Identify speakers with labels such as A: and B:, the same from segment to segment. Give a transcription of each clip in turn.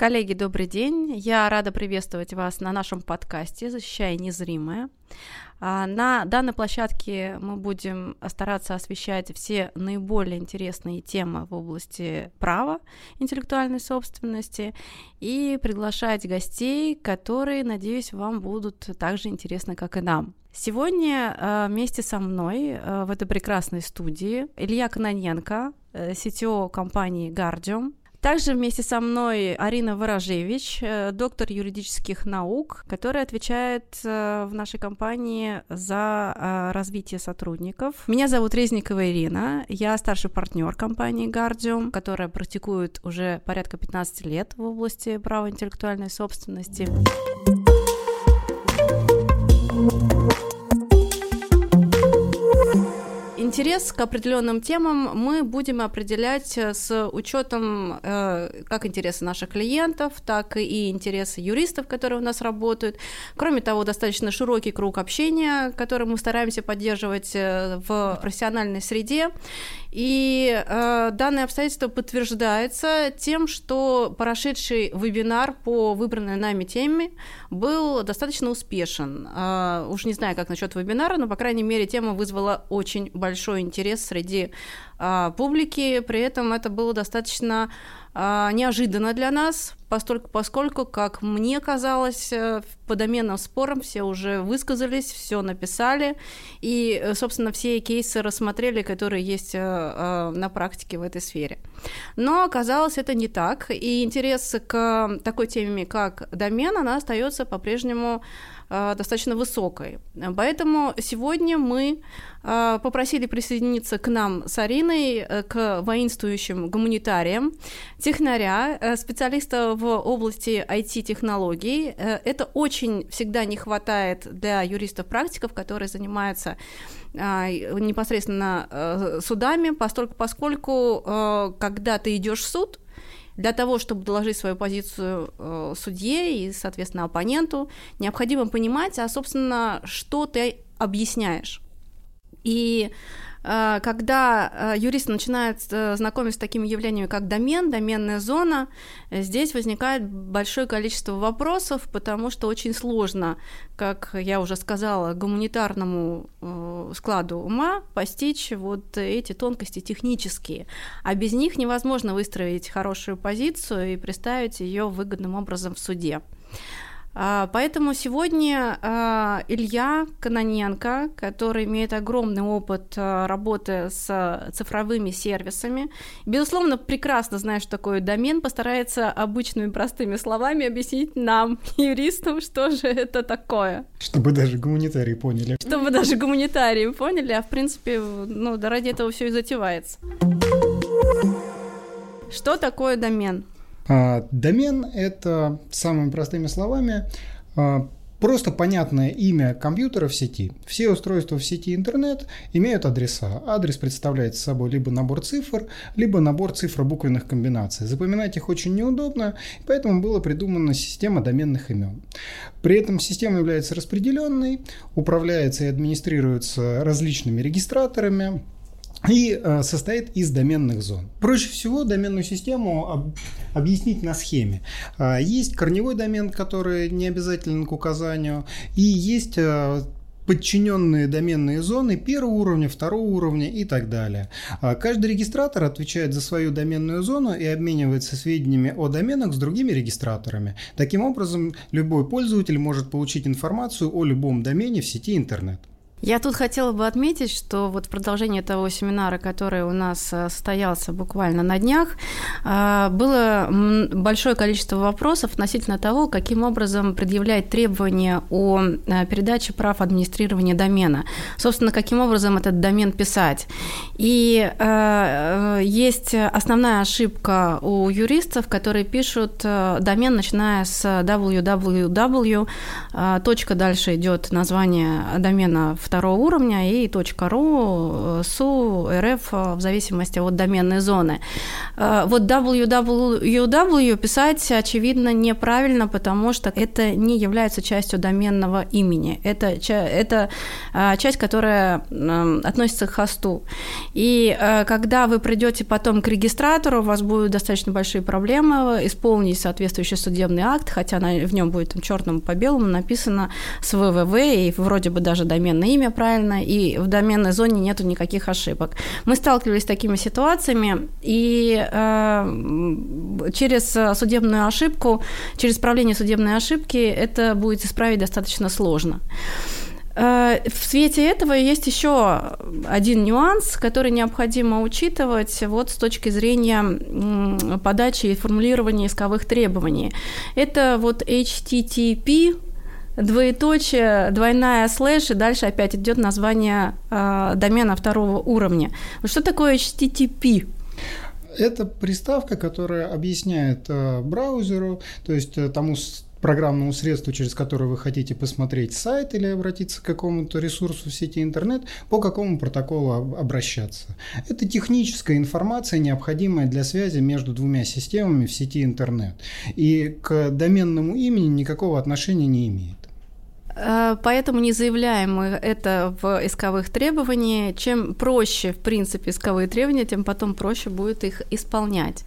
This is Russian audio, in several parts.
A: Коллеги, добрый день. Я рада приветствовать вас на нашем подкасте «Защищая незримое». А, на данной площадке мы будем стараться освещать все наиболее интересные темы в области права, интеллектуальной собственности и приглашать гостей, которые, надеюсь, вам будут так же интересны, как и нам. Сегодня а, вместе со мной а, в этой прекрасной студии Илья Кононенко, CTO э, компании Guardium, также вместе со мной Арина Ворожевич, э, доктор юридических наук, которая отвечает э, в нашей компании за э, развитие сотрудников. Меня зовут Резникова Ирина, я старший партнер компании Guardium, которая практикует уже порядка 15 лет в области права интеллектуальной собственности. Интерес к определенным темам мы будем определять э, с учетом э, как интересы наших клиентов, так и интересы юристов, которые у нас работают. Кроме того, достаточно широкий круг общения, который мы стараемся поддерживать э, в профессиональной среде. И э, данное обстоятельство подтверждается тем, что прошедший вебинар по выбранной нами теме был достаточно успешен. Э, уж не знаю, как насчет вебинара, но, по крайней мере, тема вызвала очень большой интерес среди э, публики. При этом это было достаточно неожиданно для нас, поскольку, поскольку, как мне казалось, э, по доменным спорам все уже высказались, все написали, и, э, собственно, все кейсы рассмотрели, которые есть э, на практике в этой сфере. Но оказалось это не так, и интерес к такой теме, как домен, она остается по-прежнему достаточно высокой. Поэтому сегодня мы э, попросили присоединиться к нам с Ариной, э, к воинствующим гуманитариям, технаря, специалиста в области IT-технологий. Это очень всегда не хватает для юристов-практиков, которые занимаются непосредственно судами, поскольку когда ты идешь в суд, для того, чтобы доложить свою позицию э, судье и, соответственно, оппоненту, необходимо понимать, а, собственно, что ты объясняешь. И когда э, юрист начинает э, знакомиться с такими явлениями, как домен, доменная зона, здесь возникает большое количество вопросов, потому что очень сложно, как я уже сказала, гуманитарному складу ума постичь вот эти тонкости технические. А без них невозможно выстроить хорошую позицию и представить ее выгодным образом в суде. А, поэтому сегодня а, Илья Каноненко, который имеет огромный опыт а, работы с цифровыми сервисами, безусловно, прекрасно знает, что такое домен, постарается обычными простыми словами объяснить нам, юристам, что же это такое.
B: Чтобы даже гуманитарии поняли.
A: Чтобы даже гуманитарии поняли, а в принципе, ну, да ради этого все и затевается. Что такое домен?
B: А, домен — это, самыми простыми словами, а, просто понятное имя компьютера в сети. Все устройства в сети интернет имеют адреса. Адрес представляет собой либо набор цифр, либо набор цифро-буквенных комбинаций. Запоминать их очень неудобно, поэтому была придумана система доменных имен. При этом система является распределенной, управляется и администрируется различными регистраторами, и э, состоит из доменных зон. Проще всего доменную систему об, объяснить на схеме. Э, есть корневой домен, который не обязателен к указанию, и есть э, подчиненные доменные зоны первого уровня, второго уровня и так далее. Каждый регистратор отвечает за свою доменную зону и обменивается сведениями о доменах с другими регистраторами. Таким образом, любой пользователь может получить информацию о любом домене в сети интернет.
A: Я тут хотела бы отметить, что вот в продолжении того семинара, который у нас э, состоялся буквально на днях, э, было большое количество вопросов относительно того, каким образом предъявлять требования о э, передаче прав администрирования домена. Собственно, каким образом этот домен писать. И есть основная ошибка у юристов, которые пишут домен, начиная с www, точка дальше идет название домена в второго уровня и .ru, .su, .rf в зависимости от доменной зоны. Вот www писать, очевидно, неправильно, потому что это не является частью доменного имени. Это, это часть, которая относится к хосту. И когда вы придете потом к регистратору, у вас будут достаточно большие проблемы исполнить соответствующий судебный акт, хотя в нем будет черным по белому написано с ВВВ, и вроде бы даже доменное имя правильно, и в доменной зоне нету никаких ошибок. Мы сталкивались с такими ситуациями, и э, через судебную ошибку, через исправление судебной ошибки это будет исправить достаточно сложно. Э, в свете этого есть еще один нюанс, который необходимо учитывать вот с точки зрения подачи и формулирования исковых требований. Это вот HTTP двоеточие, двойная слэш, и дальше опять идет название э, домена второго уровня. Что такое HTTP?
B: Это приставка, которая объясняет э, браузеру, то есть э, тому программному средству, через которое вы хотите посмотреть сайт или обратиться к какому-то ресурсу в сети интернет, по какому протоколу обращаться. Это техническая информация, необходимая для связи между двумя системами в сети интернет. И к доменному имени никакого отношения не имеет.
A: Э, поэтому не заявляем мы это в исковых требованиях. Чем проще, в принципе, исковые требования, тем потом проще будет их исполнять.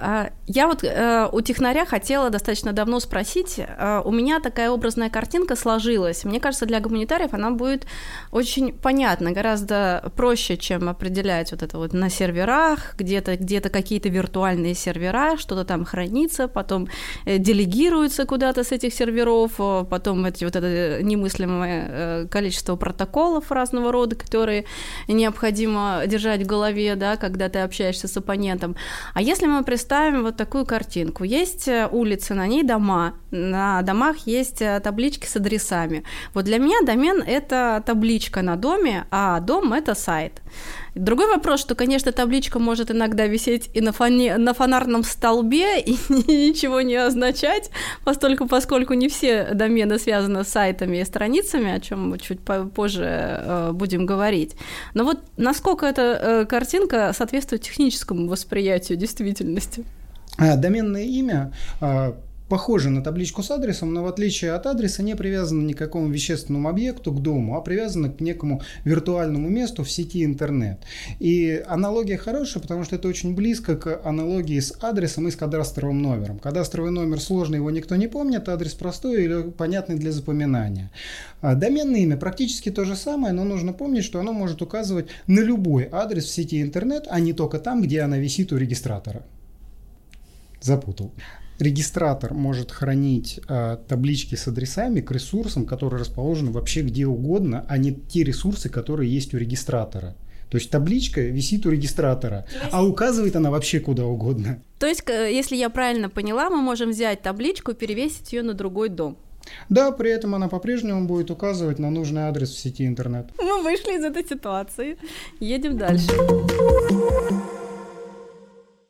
A: Э, я вот э, у технаря хотела достаточно давно спросить. У меня такая образная картинка сложилась. Мне кажется, для гуманитариев она будет очень понятна, гораздо проще, чем определять вот это вот на серверах, где-то где какие-то виртуальные сервера, что-то там хранится, потом делегируется куда-то с этих серверов, потом эти вот это немыслимое э, количество протоколов разного рода, которые необходимо держать в голове, да, когда ты общаешься с оппонентом. А если мы представим вот такую картинку, есть э, улица, на ней дома, на домах есть э, таблички с адресами. Вот для меня домен – это табличка на доме, а дом – это сайт. Другой вопрос, что, конечно, табличка может иногда висеть и на, фоне, на фонарном столбе и ничего не означать, поскольку, поскольку не все домены связаны с сайтами и страницами, о чем мы чуть позже э, будем говорить. Но вот насколько эта э, картинка соответствует техническому восприятию действительности?
B: А, доменное имя похожи на табличку с адресом, но в отличие от адреса не привязаны ни к какому вещественному объекту, к дому, а привязаны к некому виртуальному месту в сети интернет. И аналогия хорошая, потому что это очень близко к аналогии с адресом и с кадастровым номером. Кадастровый номер сложный, его никто не помнит, адрес простой или понятный для запоминания. А доменное имя практически то же самое, но нужно помнить, что оно может указывать на любой адрес в сети интернет, а не только там, где она висит у регистратора. Запутал регистратор может хранить э, таблички с адресами к ресурсам, которые расположены вообще где угодно, а не те ресурсы, которые есть у регистратора. То есть табличка висит у регистратора, есть... а указывает она вообще куда угодно.
A: То есть, если я правильно поняла, мы можем взять табличку и перевесить ее на другой дом.
B: Да, при этом она по-прежнему будет указывать на нужный адрес в сети интернет.
A: Мы вышли из этой ситуации. Едем дальше.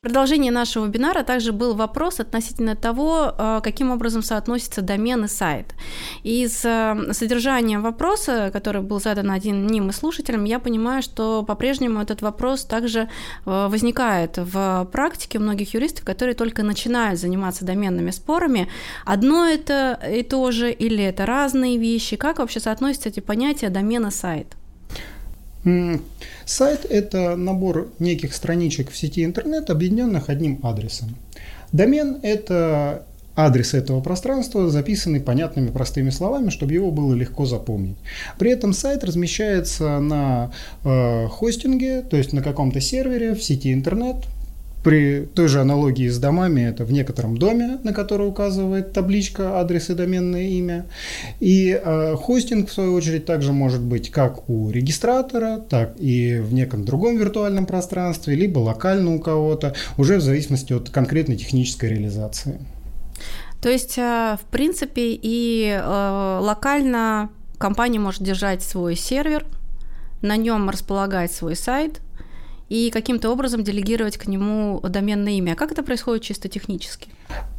A: Продолжение нашего вебинара также был вопрос относительно того, э, каким образом соотносятся домен и сайт. Из э, содержания вопроса, который был задан одним из слушателям, я понимаю, что по-прежнему этот вопрос также э, возникает в практике у многих юристов, которые только начинают заниматься доменными спорами. Одно это и то же или это разные вещи? Как вообще соотносятся эти понятия домен и сайт?
B: Сайт – это набор неких страничек в сети интернет, объединенных одним адресом. Домен – это адрес этого пространства, записанный понятными простыми словами, чтобы его было легко запомнить. При этом сайт размещается на э, хостинге, то есть на каком-то сервере в сети интернет, при той же аналогии с домами, это в некотором доме, на который указывает табличка, адрес и доменное имя. И э, хостинг, в свою очередь, также может быть как у регистратора, так и в неком другом виртуальном пространстве, либо локально у кого-то, уже в зависимости от конкретной технической реализации.
A: То есть, э, в принципе, и э, локально компания может держать свой сервер, на нем располагать свой сайт – и каким-то образом делегировать к нему доменное имя. Как это происходит чисто технически?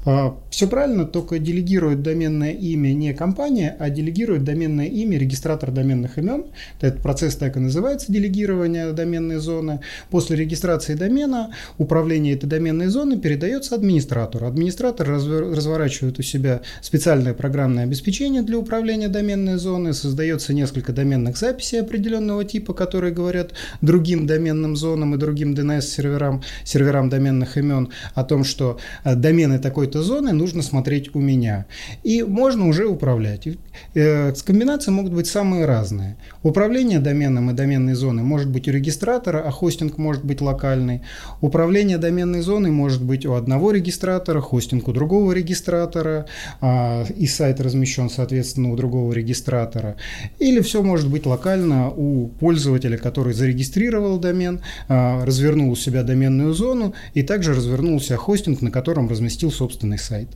B: А, Все правильно, только делегирует доменное имя не компания, а делегирует доменное имя регистратор доменных имен. Этот процесс так и называется, делегирование доменной зоны. После регистрации домена управление этой доменной зоны передается администратору. Администратор разворачивает у себя специальное программное обеспечение для управления доменной зоны, создается несколько доменных записей определенного типа, которые говорят другим доменным зонам и другим DNS-серверам, серверам доменных имен о том, что э, домены такой-то зоны нужно смотреть у меня. И можно уже управлять. Э, комбинации могут быть самые разные. Управление доменом и доменной зоной может быть у регистратора, а хостинг может быть локальный. Управление доменной зоной может быть у одного регистратора, хостинг у другого регистратора, а, и сайт размещен, соответственно, у другого регистратора. Или все может быть локально у пользователя, который зарегистрировал домен, а, развернул у себя доменную зону и также развернул у хостинг, на котором разместил собственный сайт.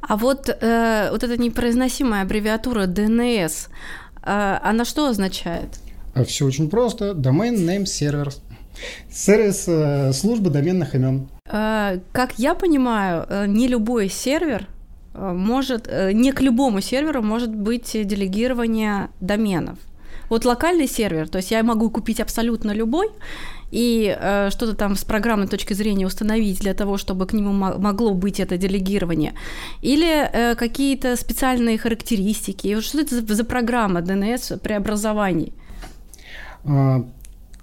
A: А вот, э, вот эта непроизносимая аббревиатура DNS, э, она что означает?
B: А Все очень просто. Domain Name Server. Сервис э, службы доменных имен.
A: Э, как я понимаю, э, не любой сервер э, может, э, не к любому серверу может быть делегирование доменов. Вот локальный сервер, то есть я могу купить абсолютно любой, и э, что-то там с программной точки зрения установить для того, чтобы к нему могло быть это делегирование, или э, какие-то специальные характеристики. Что это за, за программа DNS преобразований?
B: А,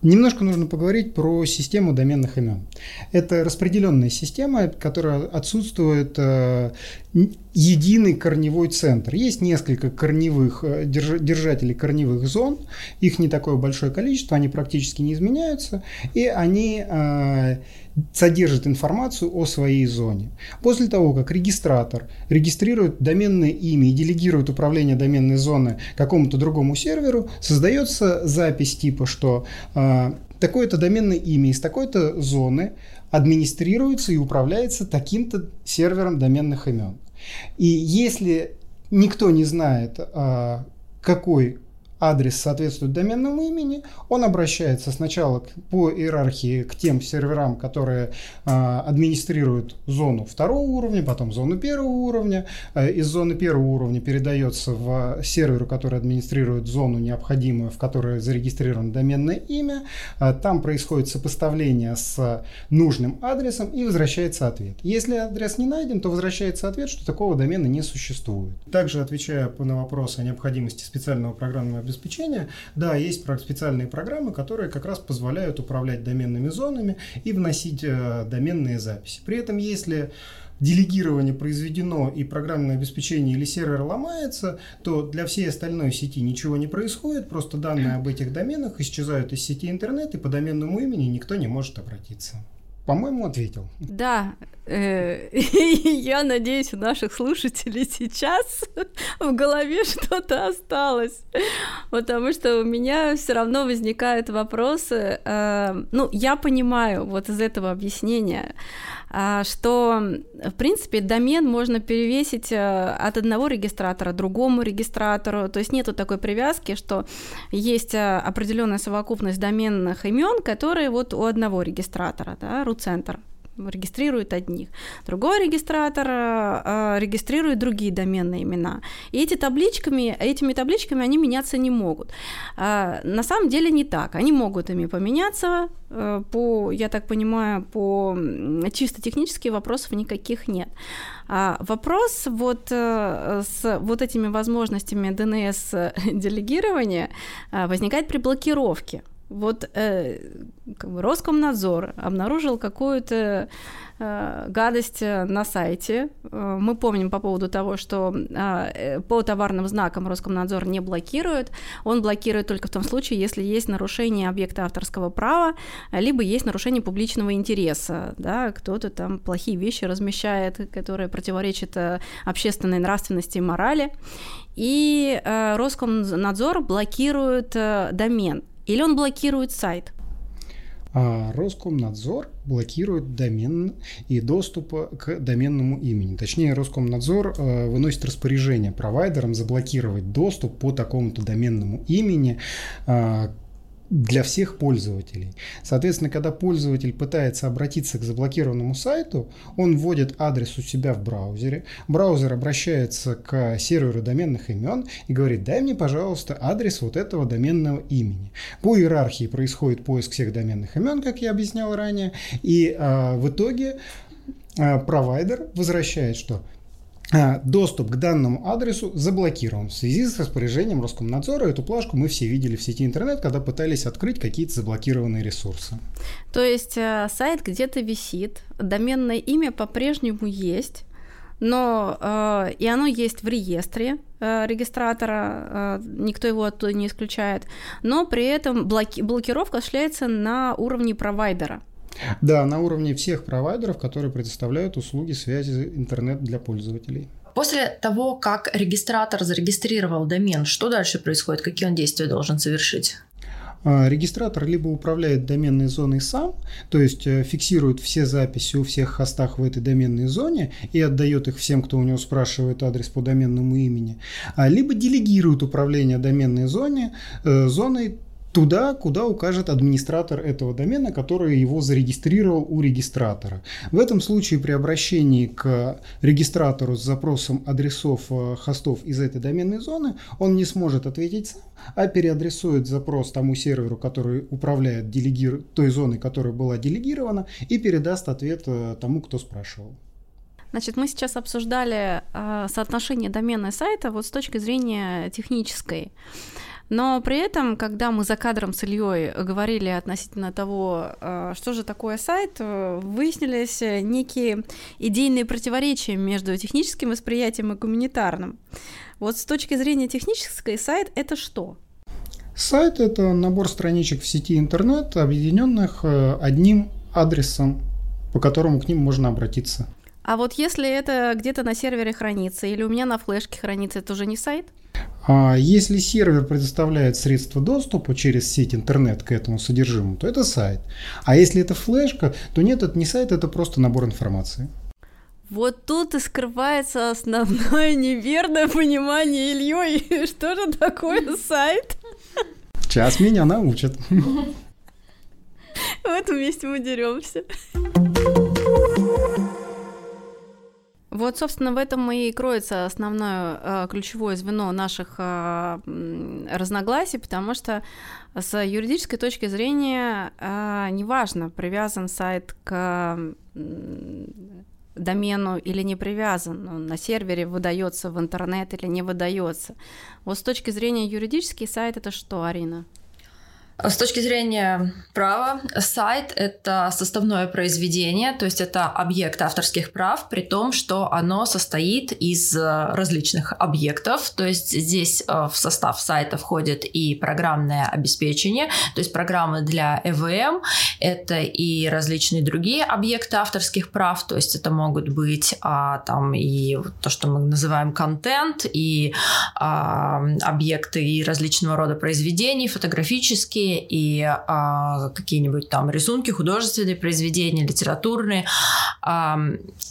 B: Немножко нужно поговорить про систему доменных имен. Это распределенная система, которая отсутствует э, единый корневой центр. Есть несколько корневых э, держателей корневых зон, их не такое большое количество, они практически не изменяются, и они э, содержит информацию о своей зоне. После того, как регистратор регистрирует доменное имя и делегирует управление доменной зоны какому-то другому серверу, создается запись типа, что э, такое-то доменное имя из такой-то зоны администрируется и управляется таким-то сервером доменных имен. И если никто не знает, э, какой адрес соответствует доменному имени, он обращается сначала по иерархии к тем серверам, которые а, администрируют зону второго уровня, потом зону первого уровня. А, из зоны первого уровня передается в серверу, который администрирует зону необходимую, в которой зарегистрировано доменное имя. А, там происходит сопоставление с нужным адресом и возвращается ответ. Если адрес не найден, то возвращается ответ, что такого домена не существует. Также отвечая на вопрос о необходимости специального программного обеспечения, да, есть специальные программы, которые как раз позволяют управлять доменными зонами и вносить э, доменные записи. При этом, если делегирование произведено и программное обеспечение или сервер ломается, то для всей остальной сети ничего не происходит, просто данные об этих доменах исчезают из сети интернет, и по доменному имени никто не может обратиться. По-моему, ответил.
A: Да, э, я надеюсь, у наших слушателей сейчас в голове что-то осталось, потому что у меня все равно возникают вопросы. Э, ну, я понимаю вот из этого объяснения, э, что, в принципе, домен можно перевесить от одного регистратора другому регистратору, то есть нету такой привязки, что есть определенная совокупность доменных имен, которые вот у одного регистратора, да, root-центр регистрирует одних. Другой регистратор э, регистрирует другие доменные имена. И эти табличками, этими табличками они меняться не могут. Э, на самом деле не так. Они могут ими поменяться. Э, по, я так понимаю, по чисто технических вопросов никаких нет. А вопрос вот э, с вот этими возможностями DNS-делегирования э, возникает при блокировке. Вот э, как бы Роскомнадзор обнаружил какую-то э, гадость на сайте. Э, мы помним по поводу того, что э, по товарным знакам Роскомнадзор не блокирует. Он блокирует только в том случае, если есть нарушение объекта авторского права, либо есть нарушение публичного интереса. Да, кто-то там плохие вещи размещает, которые противоречат э, общественной нравственности и морали. И э, Роскомнадзор блокирует э, домен или он блокирует сайт?
B: А Роскомнадзор блокирует домен и доступ к доменному имени. Точнее, Роскомнадзор э, выносит распоряжение провайдерам заблокировать доступ по такому-то доменному имени, э, для всех пользователей. Соответственно, когда пользователь пытается обратиться к заблокированному сайту, он вводит адрес у себя в браузере, браузер обращается к серверу доменных имен и говорит, дай мне, пожалуйста, адрес вот этого доменного имени. По иерархии происходит поиск всех доменных имен, как я объяснял ранее, и а, в итоге а, провайдер возвращает что? А, доступ к данному адресу заблокирован в связи с распоряжением Роскомнадзора. Эту плашку мы все видели в сети интернет, когда пытались открыть какие-то заблокированные ресурсы.
A: То есть э, сайт где-то висит, доменное имя по-прежнему есть, но э, и оно есть в реестре э, регистратора, э, никто его оттуда не исключает, но при этом блоки- блокировка осуществляется на уровне провайдера.
B: Да, на уровне всех провайдеров, которые предоставляют услуги связи интернет для пользователей.
C: После того, как регистратор зарегистрировал домен, что дальше происходит? Какие он действия должен совершить?
B: А, регистратор либо управляет доменной зоной сам, то есть э, фиксирует все записи у всех хостах в этой доменной зоне и отдает их всем, кто у него спрашивает адрес по доменному имени, а, либо делегирует управление доменной зоне, э, зоной туда, куда укажет администратор этого домена, который его зарегистрировал у регистратора. В этом случае при обращении к регистратору с запросом адресов э, хостов из этой доменной зоны он не сможет ответить сам, а переадресует запрос тому серверу, который управляет делегир... той зоной, которая была делегирована, и передаст ответ э, тому, кто спрашивал.
A: Значит, мы сейчас обсуждали э, соотношение домена и сайта вот с точки зрения технической. Но при этом, когда мы за кадром с Ильей говорили относительно того, э, что же такое сайт, э, выяснились некие идейные противоречия между техническим восприятием и гуманитарным. Вот с точки зрения технической, сайт – это что?
B: Сайт – это набор страничек в сети интернет, объединенных э, одним адресом, по которому к ним можно обратиться.
A: А вот если это где-то на сервере хранится или у меня на флешке хранится, это уже не сайт?
B: А если сервер предоставляет средства доступа через сеть интернет к этому содержимому, то это сайт. А если это флешка, то нет, это не сайт, это просто набор информации.
A: Вот тут и скрывается основное неверное понимание Ильей. Что же такое сайт?
B: Сейчас меня научат.
A: В этом месте мы деремся. Вот, собственно, в этом и кроется основное э, ключевое звено наших э, разногласий, потому что с юридической точки зрения э, неважно, привязан сайт к домену или не привязан, он на сервере выдается в интернет или не выдается. Вот с точки зрения юридический сайт это что, Арина?
C: С точки зрения права, сайт — это составное произведение, то есть это объект авторских прав, при том, что оно состоит из э, различных объектов, то есть здесь э, в состав сайта входит и программное обеспечение, то есть программы для EVM, это и различные другие объекты авторских прав, то есть это могут быть а, там и то, что мы называем контент, и а, объекты и различного рода произведений, фотографические, и а, какие-нибудь там рисунки, художественные произведения, литературные. А,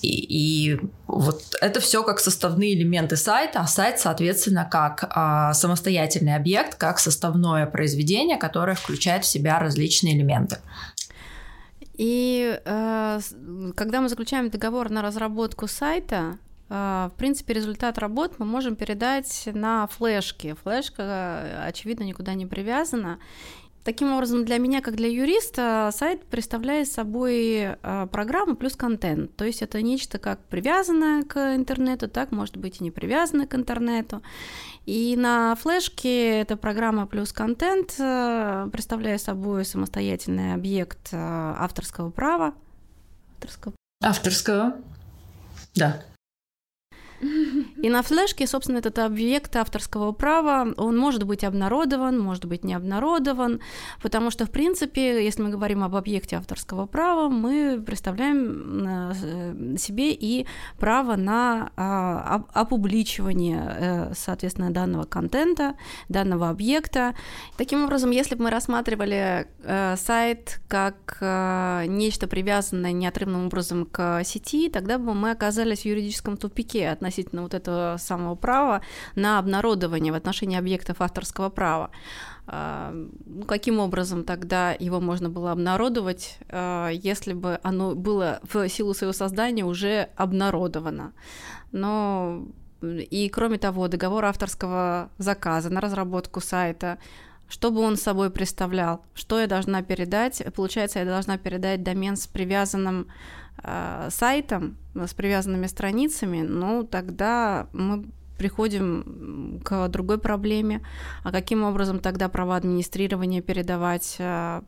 C: и, и вот это все как составные элементы сайта, а сайт, соответственно, как а, самостоятельный объект, как составное произведение, которое включает в себя различные элементы.
A: И э, когда мы заключаем договор на разработку сайта, э, в принципе, результат работ мы можем передать на флешки. Флешка, очевидно, никуда не привязана. Таким образом, для меня, как для юриста, сайт представляет собой а, программу плюс контент. То есть это нечто как привязанное к интернету, так может быть и не привязанное к интернету. И на флешке эта программа плюс контент а, представляет собой самостоятельный объект а, авторского права.
C: Авторского. Авторского. Да.
A: И на флешке, собственно, этот объект авторского права, он может быть обнародован, может быть не обнародован, потому что, в принципе, если мы говорим об объекте авторского права, мы представляем э, себе и право на а, опубличивание, э, соответственно, данного контента, данного объекта. Таким образом, если бы мы рассматривали э, сайт как нечто привязанное неотрывным образом к сети, тогда бы мы оказались в юридическом тупике относительно вот этого этого самого права на обнародование в отношении объектов авторского права. А, ну, каким образом тогда его можно было обнародовать, а, если бы оно было в силу своего создания уже обнародовано? Но и кроме того, договор авторского заказа на разработку сайта, что бы он собой представлял, что я должна передать. Получается, я должна передать домен с привязанным э, сайтом, с привязанными страницами, ну тогда мы приходим к другой проблеме, а каким образом тогда права администрирования передавать. А,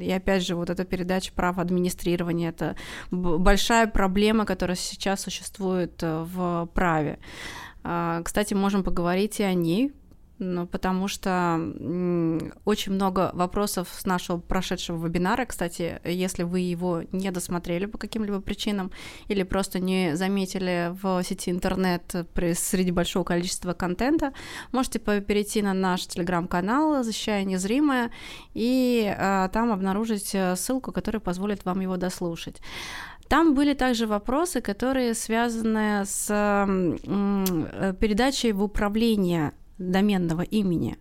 A: и опять же, вот эта передача прав администрирования – это большая проблема, которая сейчас существует э, в праве. А, кстати, можем поговорить и о ней, ну, потому что очень много вопросов с нашего прошедшего вебинара. Кстати, если вы его не досмотрели по каким-либо причинам или просто не заметили в сети интернет при, среди большого количества контента, можете перейти на наш телеграм-канал «Защищая незримое» и а, там обнаружить э, ссылку, которая позволит вам его дослушать. Там были также вопросы, которые связаны с э, передачей в управление доменного имени.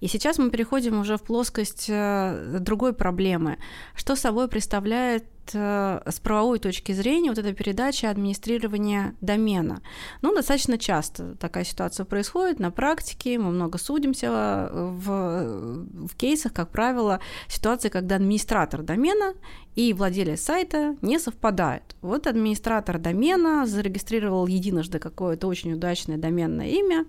A: И сейчас мы переходим уже в плоскость э, другой проблемы. Что собой представляет с правовой точки зрения вот эта передача администрирования домена. Ну, достаточно часто такая ситуация происходит на практике, мы много судимся э, в, в кейсах, как правило, ситуации, когда администратор домена и владелец сайта не совпадают. Вот администратор домена зарегистрировал единожды какое-то очень удачное доменное имя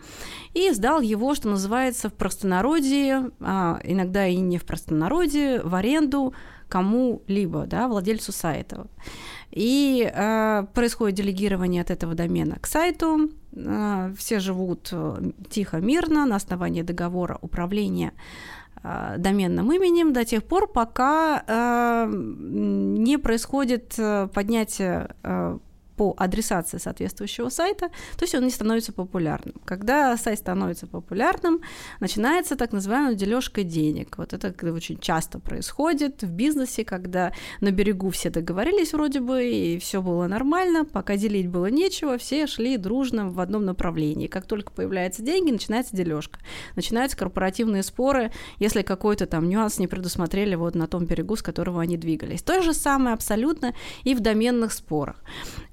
A: и сдал его, что называется, в простонародье, а иногда и не в простонародье, в аренду кому-либо, да, владельцу сайта. И э, происходит делегирование от этого домена к сайту. Э, все живут э, тихо, мирно на основании договора управления э, доменным именем до тех пор, пока э, не происходит э, поднятие э, по адресации соответствующего сайта, то есть он не становится популярным. Когда сайт становится популярным, начинается так называемая дележка денег. Вот это очень часто происходит в бизнесе, когда на берегу все договорились вроде бы, и все было нормально, пока делить было нечего, все шли дружно в одном направлении. Как только появляются деньги, начинается дележка. Начинаются корпоративные споры, если какой-то там нюанс не предусмотрели вот на том берегу, с которого они двигались. То же самое абсолютно и в доменных спорах.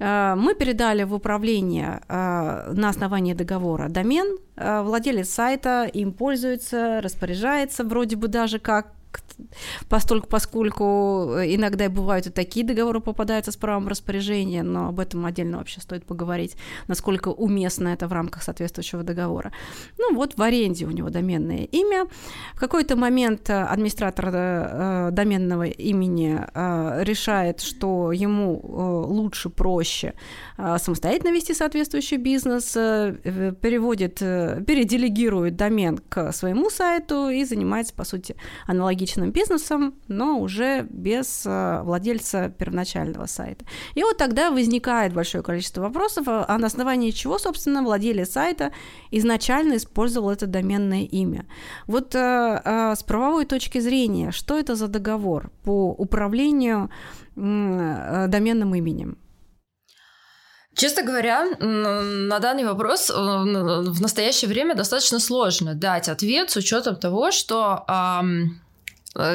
A: Э, мы передали в управление э, на основании договора домен, э, владелец сайта им пользуется, распоряжается вроде бы даже как постольку, поскольку э, иногда бывают и такие договоры попадаются с правом распоряжения, но об этом отдельно вообще стоит поговорить, насколько уместно это в рамках соответствующего договора. Ну вот в аренде у него доменное имя. В какой-то момент э, администратор э, доменного имени решает, что ему лучше, проще самостоятельно вести соответствующий бизнес, переводит, переделегирует домен к своему сайту и занимается, по сути, аналогичным собственным бизнесом, но уже без э, владельца первоначального сайта. И вот тогда возникает большое количество вопросов, а, на основании чего, собственно, владелец сайта изначально использовал это доменное имя. Вот э, э, с правовой точки зрения, что это за договор по управлению доменным именем?
C: Честно говоря, на данный вопрос в настоящее время достаточно сложно дать ответ с учетом того, что Э,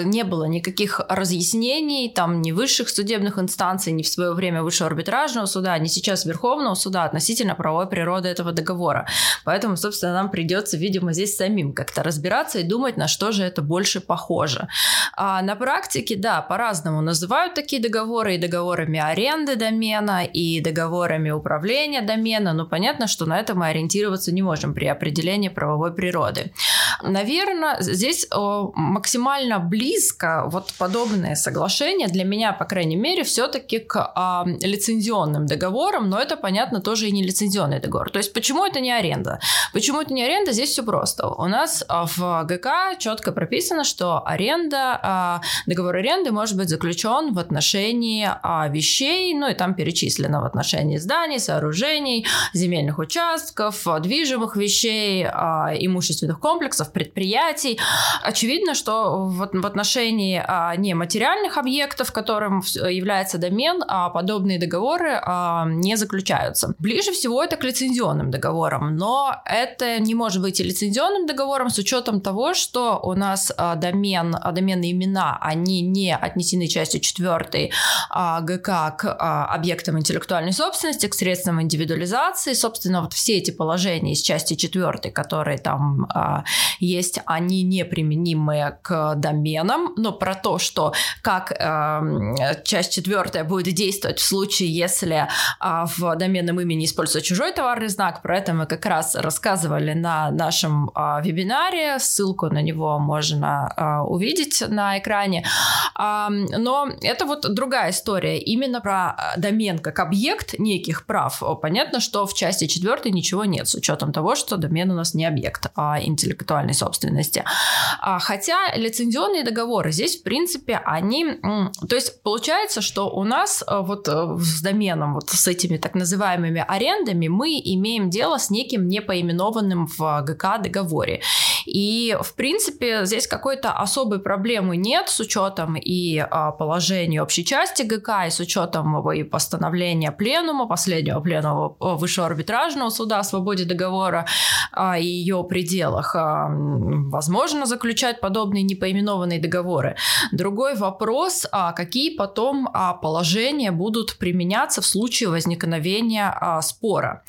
C: не было никаких разъяснений, там ни высших судебных инстанций, ни в свое время высшего арбитражного суда, ни сейчас Верховного суда относительно правовой природы этого договора. Поэтому, собственно, нам придется, видимо, здесь самим как-то разбираться и думать, на что же это больше похоже. А на практике, да, по-разному называют такие договоры, и договорами аренды домена, и договорами управления домена, но понятно, что на это мы ориентироваться не можем при определении правовой природы. Наверное, здесь максимально близко вот подобное соглашение для меня, по крайней мере, все-таки к а, лицензионным договорам, но это, понятно, тоже и не лицензионный договор. То есть почему это не аренда? Почему это не аренда? Здесь все просто. У нас а, в ГК четко прописано, что аренда, а, договор аренды может быть заключен в отношении а, вещей, ну и там перечислено в отношении зданий, сооружений, земельных участков, движимых вещей, а, имущественных комплексов, предприятий. Очевидно, что в отношении а, нематериальных объектов, которым является домен, а подобные договоры а, не заключаются. Ближе всего это к лицензионным договорам, но это не может быть и лицензионным договором с учетом того, что у нас а, домен, а, доменные имена, они не отнесены частью 4 а, ГК к а, объектам интеллектуальной собственности, к средствам индивидуализации. Собственно, вот все эти положения из части 4, которые там а, есть, они неприменимы к доменам, но про то, что как э, часть 4 будет действовать в случае, если э, в доменном имени используется чужой товарный знак, про это мы как раз рассказывали на нашем э, вебинаре, ссылку на него можно э, увидеть на экране. Э, но это вот другая история, именно про домен как объект неких прав. Понятно, что в части 4 ничего нет, с учетом того, что домен у нас не объект а интеллектуальной собственности. Хотя лицензионные договоры здесь, в принципе, они... То есть получается, что у нас э, вот э, с доменом, вот с этими так называемыми арендами мы имеем дело с неким непоименованным в ГК договоре. И, в принципе, здесь какой-то особой проблемы нет с учетом и а, положения общей части ГК, и с учетом и постановления пленума, последнего пленума Высшего арбитражного суда о свободе договора а, и ее пределах. Возможно заключать подобные непоименованные договоры. Другой вопрос, а какие потом а, положения будут применяться в случае возникновения а, спора.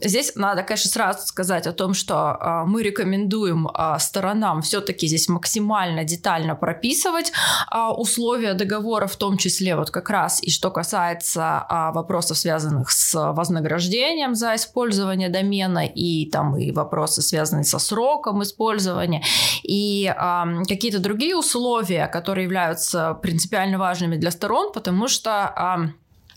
C: Здесь надо, конечно, сразу сказать о том, что а, мы рекомендуем а, сторонам все-таки здесь максимально детально прописывать а, условия договора, в том числе вот как раз и что касается вопросов, связанных с вознаграждением за использование домена и там и вопросы, связанные со сроком использования. И какие-то другие условия, которые являются принципиально важными для сторон, потому что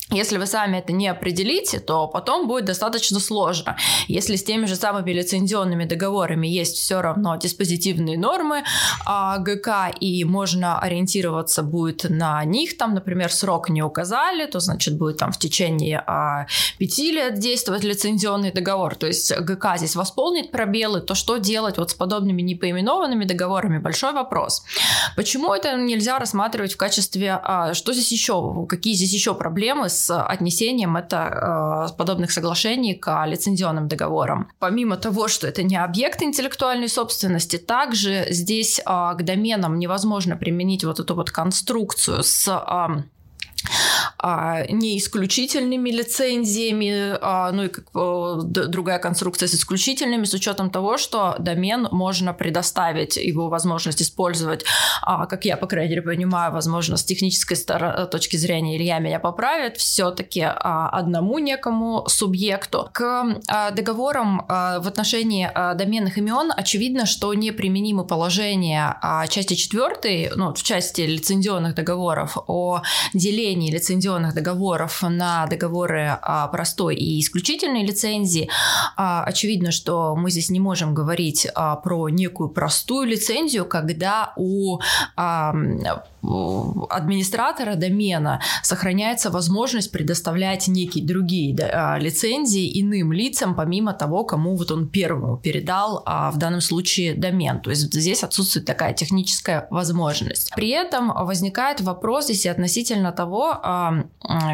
C: если вы сами это не определите, то потом будет достаточно сложно. Если с теми же самыми лицензионными договорами есть все равно диспозитивные нормы а, ГК, и можно ориентироваться будет на них, там, например, срок не указали, то, значит, будет там в течение а, пяти лет действовать лицензионный договор. То есть ГК здесь восполнит пробелы, то что делать вот с подобными непоименованными договорами? Большой вопрос. Почему это нельзя рассматривать в качестве... А, что здесь еще? Какие здесь еще проблемы с отнесением это, э, подобных соглашений к лицензионным договорам. Помимо того, что это не объект интеллектуальной собственности, также здесь э, к доменам невозможно применить вот эту вот конструкцию с э, а, не исключительными лицензиями, а, ну и как, другая конструкция с исключительными, с учетом того, что домен можно предоставить, его возможность использовать, а, как я, по крайней мере, понимаю, возможно, с технической точки зрения Илья меня поправит, все-таки а, одному некому субъекту. К а, договорам а, в отношении а, доменных имен очевидно, что неприменимы положения а, части 4, ну, в части лицензионных договоров о делении разделении лицензионных договоров на договоры а, простой и исключительной лицензии, а, очевидно, что мы здесь не можем говорить а, про некую простую лицензию, когда у администратора домена сохраняется возможность предоставлять некие другие лицензии иным лицам, помимо того, кому вот он первому передал в данном случае домен. То есть здесь отсутствует такая техническая возможность. При этом возникает вопрос здесь относительно того, а,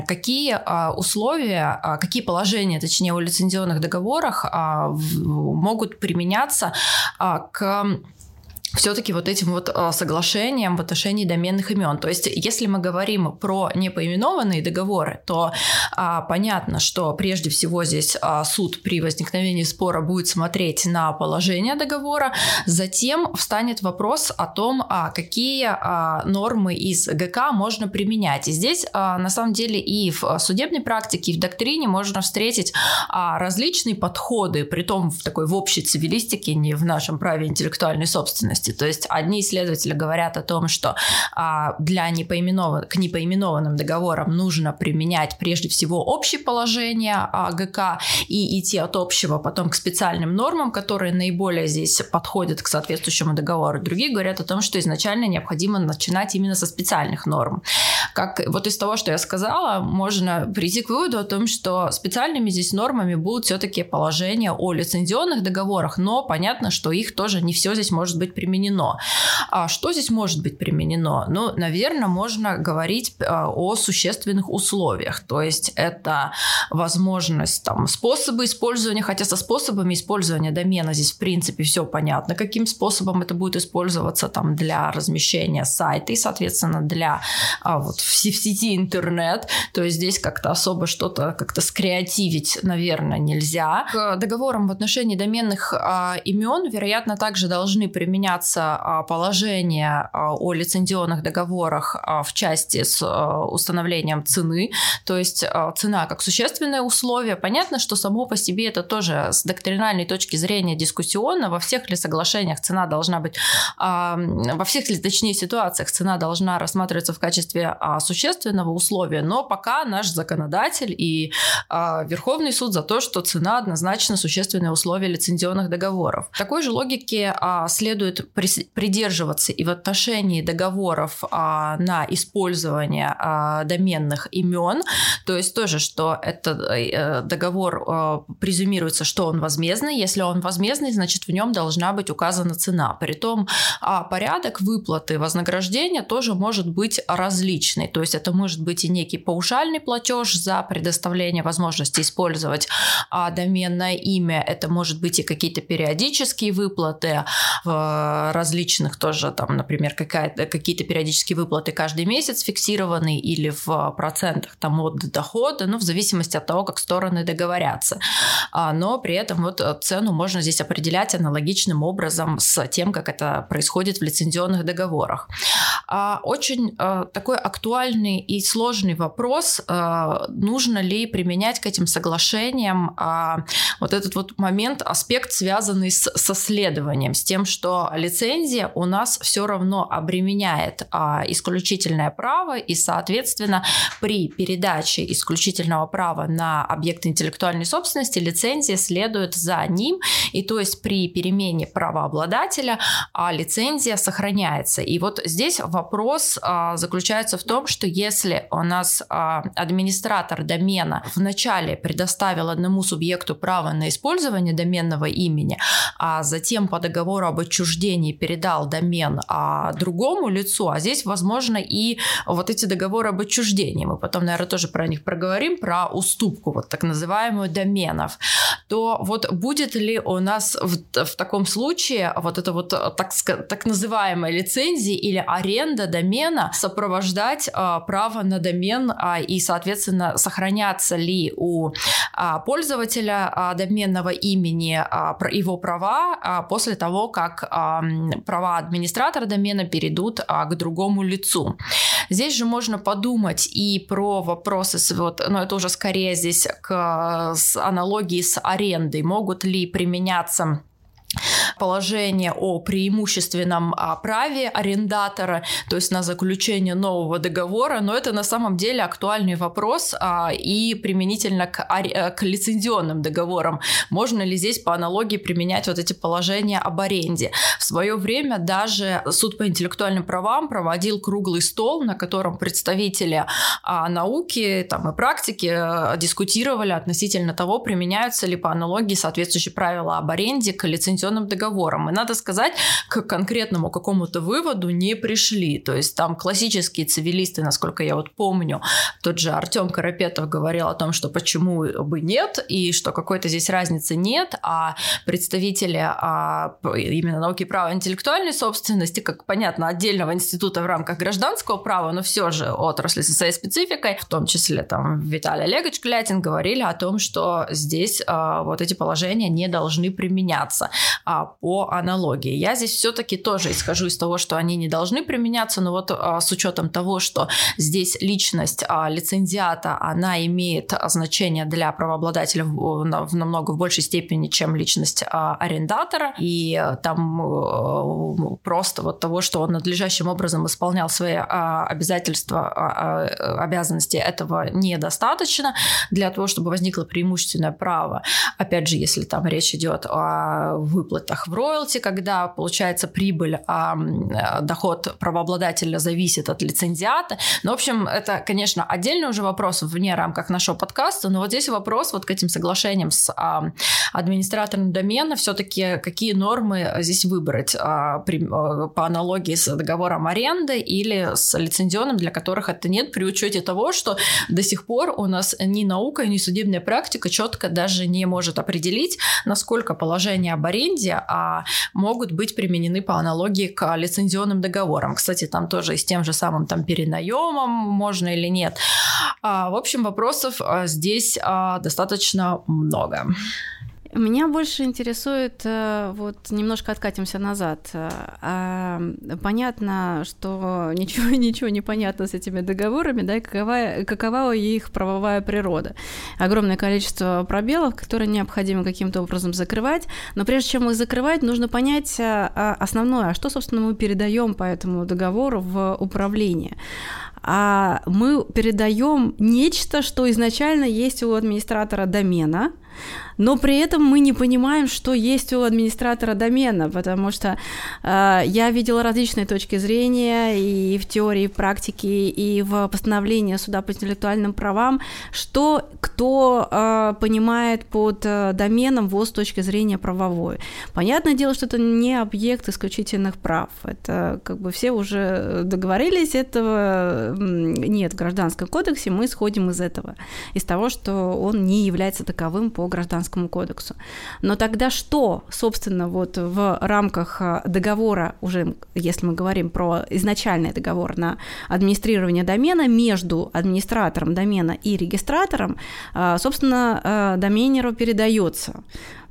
C: какие а, условия, а, какие положения, точнее, у лицензионных договорах а, могут применяться к все-таки вот этим вот а, соглашением в отношении доменных имен. То есть, если мы говорим про непоименованные договоры, то а, понятно, что прежде всего здесь а, суд при возникновении спора будет смотреть на положение договора, затем встанет вопрос о том, а, какие а, нормы из ГК можно применять. И здесь, а, на самом деле, и в судебной практике, и в доктрине можно встретить а, различные подходы, при том в такой в общей цивилистике, не в нашем праве интеллектуальной собственности области. То есть одни исследователи говорят о том, что а, для непоименован... к непоименованным договорам нужно применять прежде всего общее положение а, ГК и идти от общего потом к специальным нормам, которые наиболее здесь подходят к соответствующему договору. Другие говорят о том, что изначально необходимо начинать именно со специальных норм. Как вот из того, что я сказала, можно прийти к выводу о том, что специальными здесь нормами будут все-таки положения о лицензионных договорах, но понятно, что их тоже не все здесь может быть применено. А что здесь может быть применено? Ну, наверное, можно говорить а, о существенных условиях. То есть это возможность, там, способы использования, хотя со способами использования домена здесь, в принципе, все понятно, каким способом это будет использоваться там для размещения сайта и, соответственно, для а, вот в сети интернет. То есть здесь как-то особо что-то как-то скреативить, наверное, нельзя. К договорам в отношении доменных а, имен, вероятно, также должны применяться а, положения а, о лицензионных договорах а, в части с а, установлением цены. То есть цена как существенное условие. Понятно, что само по себе это тоже с доктринальной точки зрения дискуссионно. Во всех ли соглашениях цена должна быть, во всех ли, точнее, ситуациях цена должна рассматриваться в качестве существенного условия, но пока наш законодатель и Верховный суд за то, что цена однозначно существенное условие лицензионных договоров. Такой же логике следует придерживаться и в отношении договоров а, на использование а, доменных имен, то есть тоже, что этот э, договор а, презюмируется, что он возмездный, если он возмездный, значит в нем должна быть указана цена. Притом а, порядок выплаты вознаграждения тоже может быть различный, то есть это может быть и некий паушальный платеж за предоставление возможности использовать а, доменное имя, это может быть и какие-то периодические выплаты в различных тоже, там, например, какие-то периодические выплаты каждый месяц фиксированные или в процентах там, от дохода, ну, в зависимости от того, как стороны договорятся. А, но при этом вот цену можно здесь определять аналогичным образом с тем, как это происходит в лицензионных договорах. А, очень а, такой актуальный и сложный вопрос, нужно ли применять к этим соглашениям вот этот вот момент, аспект, связанный с, со следованием, с тем, что лицензия у нас все равно обременяет исключительное право, и, соответственно, при передаче исключительного права на объект интеллектуальной собственности лицензия следует за ним, и то есть при перемене правообладателя а лицензия сохраняется. И вот здесь вопрос а, заключается в том, что если у нас а, администратор домена вначале предоставил одному субъекту право на использование доменного имени, а затем по договору об отчуждении передал домен а, другому лицу, а здесь, возможно, и вот эти договоры об отчуждении, мы потом, наверное, тоже про них проговорим, про уступку, вот так называемую доменов, то вот будет ли у нас в, в таком случае вот это вот так, так называемая лицензия или аренда домена сопровождать а, право на домен а, и, соответственно, сохраняться ли у а, пользователя а, доменного имени а, его права а, после того, как а, права администратора домена перейдут а, к другому лицу. Здесь же можно подумать и про вопросы, вот, но это уже скорее здесь к с аналогии с арендой. Могут ли применяться положение о преимущественном а, праве арендатора, то есть на заключение нового договора, но это на самом деле актуальный вопрос а, и применительно к, э, к лицензионным договорам. Можно ли здесь по аналогии применять вот эти положения об аренде? В свое время даже суд по интеллектуальным правам проводил круглый стол, на котором представители а, науки там, и практики а, дискутировали относительно того, применяются ли по аналогии соответствующие правила об аренде к лицензионным договорам договором. И надо сказать, к конкретному какому-то выводу не пришли. То есть там классические цивилисты, насколько я вот помню, тот же Артем Карапетов говорил о том, что почему бы нет, и что какой-то здесь разницы нет, а представители а, именно науки права интеллектуальной собственности, как понятно, отдельного института в рамках гражданского права, но все же отрасли со своей спецификой, в том числе там Виталий Олегович Клятин говорили о том, что здесь а, вот эти положения не должны применяться. А по аналогии. Я здесь все-таки тоже исхожу из того, что они не должны применяться, но вот а, с учетом того, что здесь личность а, лицензиата, она имеет значение для правообладателя в, в намного в большей степени, чем личность а, арендатора, и там а, просто вот того, что он надлежащим образом исполнял свои а, обязательства, а, а, обязанности, этого недостаточно для того, чтобы возникло преимущественное право. Опять же, если там речь идет о выплатах. В роялти, когда получается прибыль, а доход правообладателя зависит от лицензиата. Ну, в общем, это, конечно, отдельный уже вопрос вне рамках нашего подкаста, но вот здесь вопрос вот к этим соглашениям с а, администратором домена, все-таки какие нормы здесь выбрать? А, а, по аналогии с договором аренды или с лицензионным, для которых это нет, при учете того, что до сих пор у нас ни наука, ни судебная практика четко даже не может определить, насколько положения об аренде а, могут быть применены по аналогии к лицензионным договорам. Кстати, там тоже и с тем же самым там перенаемом можно или нет. А, в общем, вопросов а, здесь а, достаточно много.
A: Меня больше интересует, э, вот немножко откатимся назад. Э, а, понятно, что ничего, ничего не понятно с этими договорами, да, и какова, какова их правовая природа. Огромное количество пробелов, которые необходимо каким-то образом закрывать, но прежде чем их закрывать, нужно понять э, основное, а что, собственно, мы передаем по этому договору в управление а мы передаем нечто, что изначально есть у администратора домена, но при этом мы не понимаем, что есть у администратора домена, потому что э, я видела различные точки зрения и в теории, и в практике, и в постановлении суда по интеллектуальным правам, что кто э, понимает под э, доменом ВОЗ с точки зрения правовой. Понятное дело, что это не объект исключительных прав. Это как бы все уже договорились, этого нет в Гражданском кодексе, мы исходим из этого, из того, что он не является таковым по гражданскому Гражданскому кодексу. Но тогда что, собственно, вот в рамках э, договора, уже если мы говорим про изначальный договор на администрирование домена между администратором домена и регистратором, э, собственно, э, доменеру передается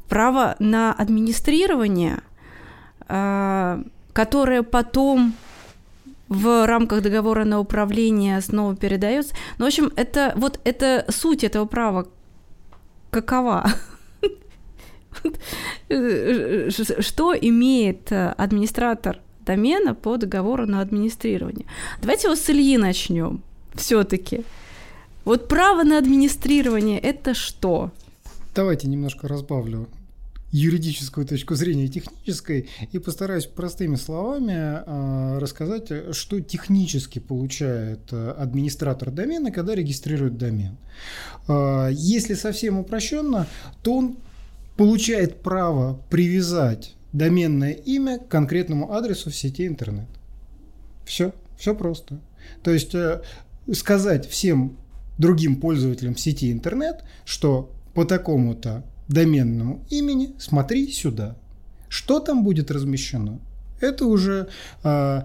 A: право на администрирование, которое потом в рамках договора на управление снова передается. Ну, в общем, это вот это суть этого права, какова? Что имеет э, администратор домена по договору на администрирование? Давайте вот с Ильи начнем все-таки. Вот право на администрирование – это что?
B: Давайте немножко разбавлю юридическую точку зрения технической и постараюсь простыми словами э, рассказать, что технически получает э, администратор домена, когда регистрирует домен. Э, если совсем упрощенно, то он получает право привязать доменное имя к конкретному адресу в сети интернет. Все, все просто. То есть э, сказать всем другим пользователям сети интернет, что по такому-то доменному имени, смотри сюда. Что там будет размещено? Это уже э,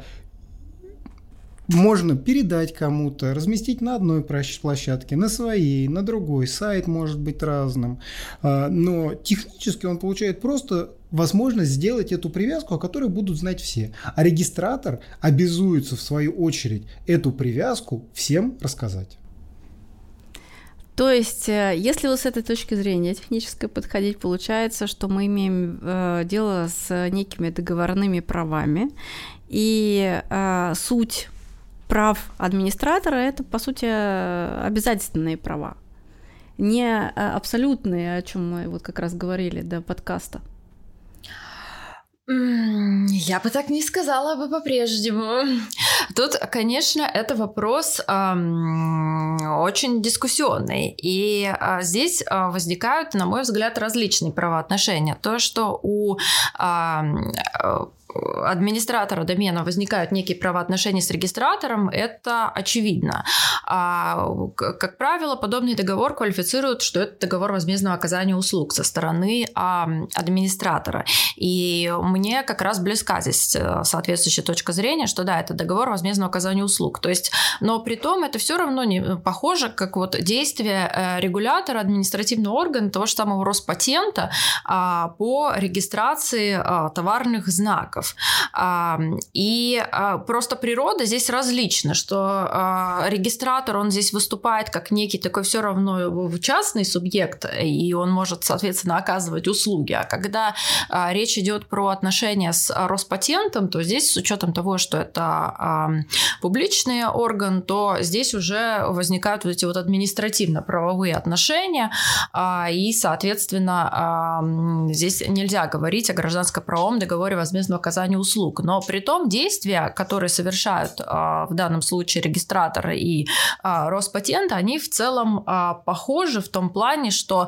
B: можно передать кому-то, разместить на одной площадке, на своей, на другой. Сайт может быть разным. Э, но технически он получает просто возможность сделать эту привязку, о которой будут знать все. А регистратор обязуется в свою очередь эту привязку всем рассказать.
A: То есть, э, если вот с этой точки зрения технической подходить, получается, что мы имеем э, дело с некими договорными правами, и э, суть прав администратора это, по сути, обязательные права, не абсолютные, о чем мы вот как раз говорили до подкаста.
C: Я бы так не сказала бы по-прежнему. Тут, конечно, это вопрос эм, очень дискуссионный. И э, здесь э, возникают, на мой взгляд, различные правоотношения. То, что у э, администратора домена возникают некие правоотношения с регистратором, это очевидно. А, как правило, подобный договор квалифицируют, что это договор возмездного оказания услуг со стороны а, администратора. И мне как раз близка здесь э, соответствующая точка зрения, что да, это договор возмездного оказания услуг. То есть, но при том это все равно не похоже, как вот действие э, регулятора, административного органа, того же самого Роспатента а, по регистрации а, товарных знаков. Регистраторов. И просто природа здесь различна, что регистратор, он здесь выступает как некий такой все равно частный субъект, и он может, соответственно, оказывать услуги. А когда речь идет про отношения с Роспатентом, то здесь с учетом того, что это публичный орган, то здесь уже возникают вот эти вот административно-правовые отношения, и, соответственно, здесь нельзя говорить о гражданско-правовом договоре возмездного оказания услуг. Но при том действия, которые совершают в данном случае регистратор и Роспатент, они в целом похожи в том плане, что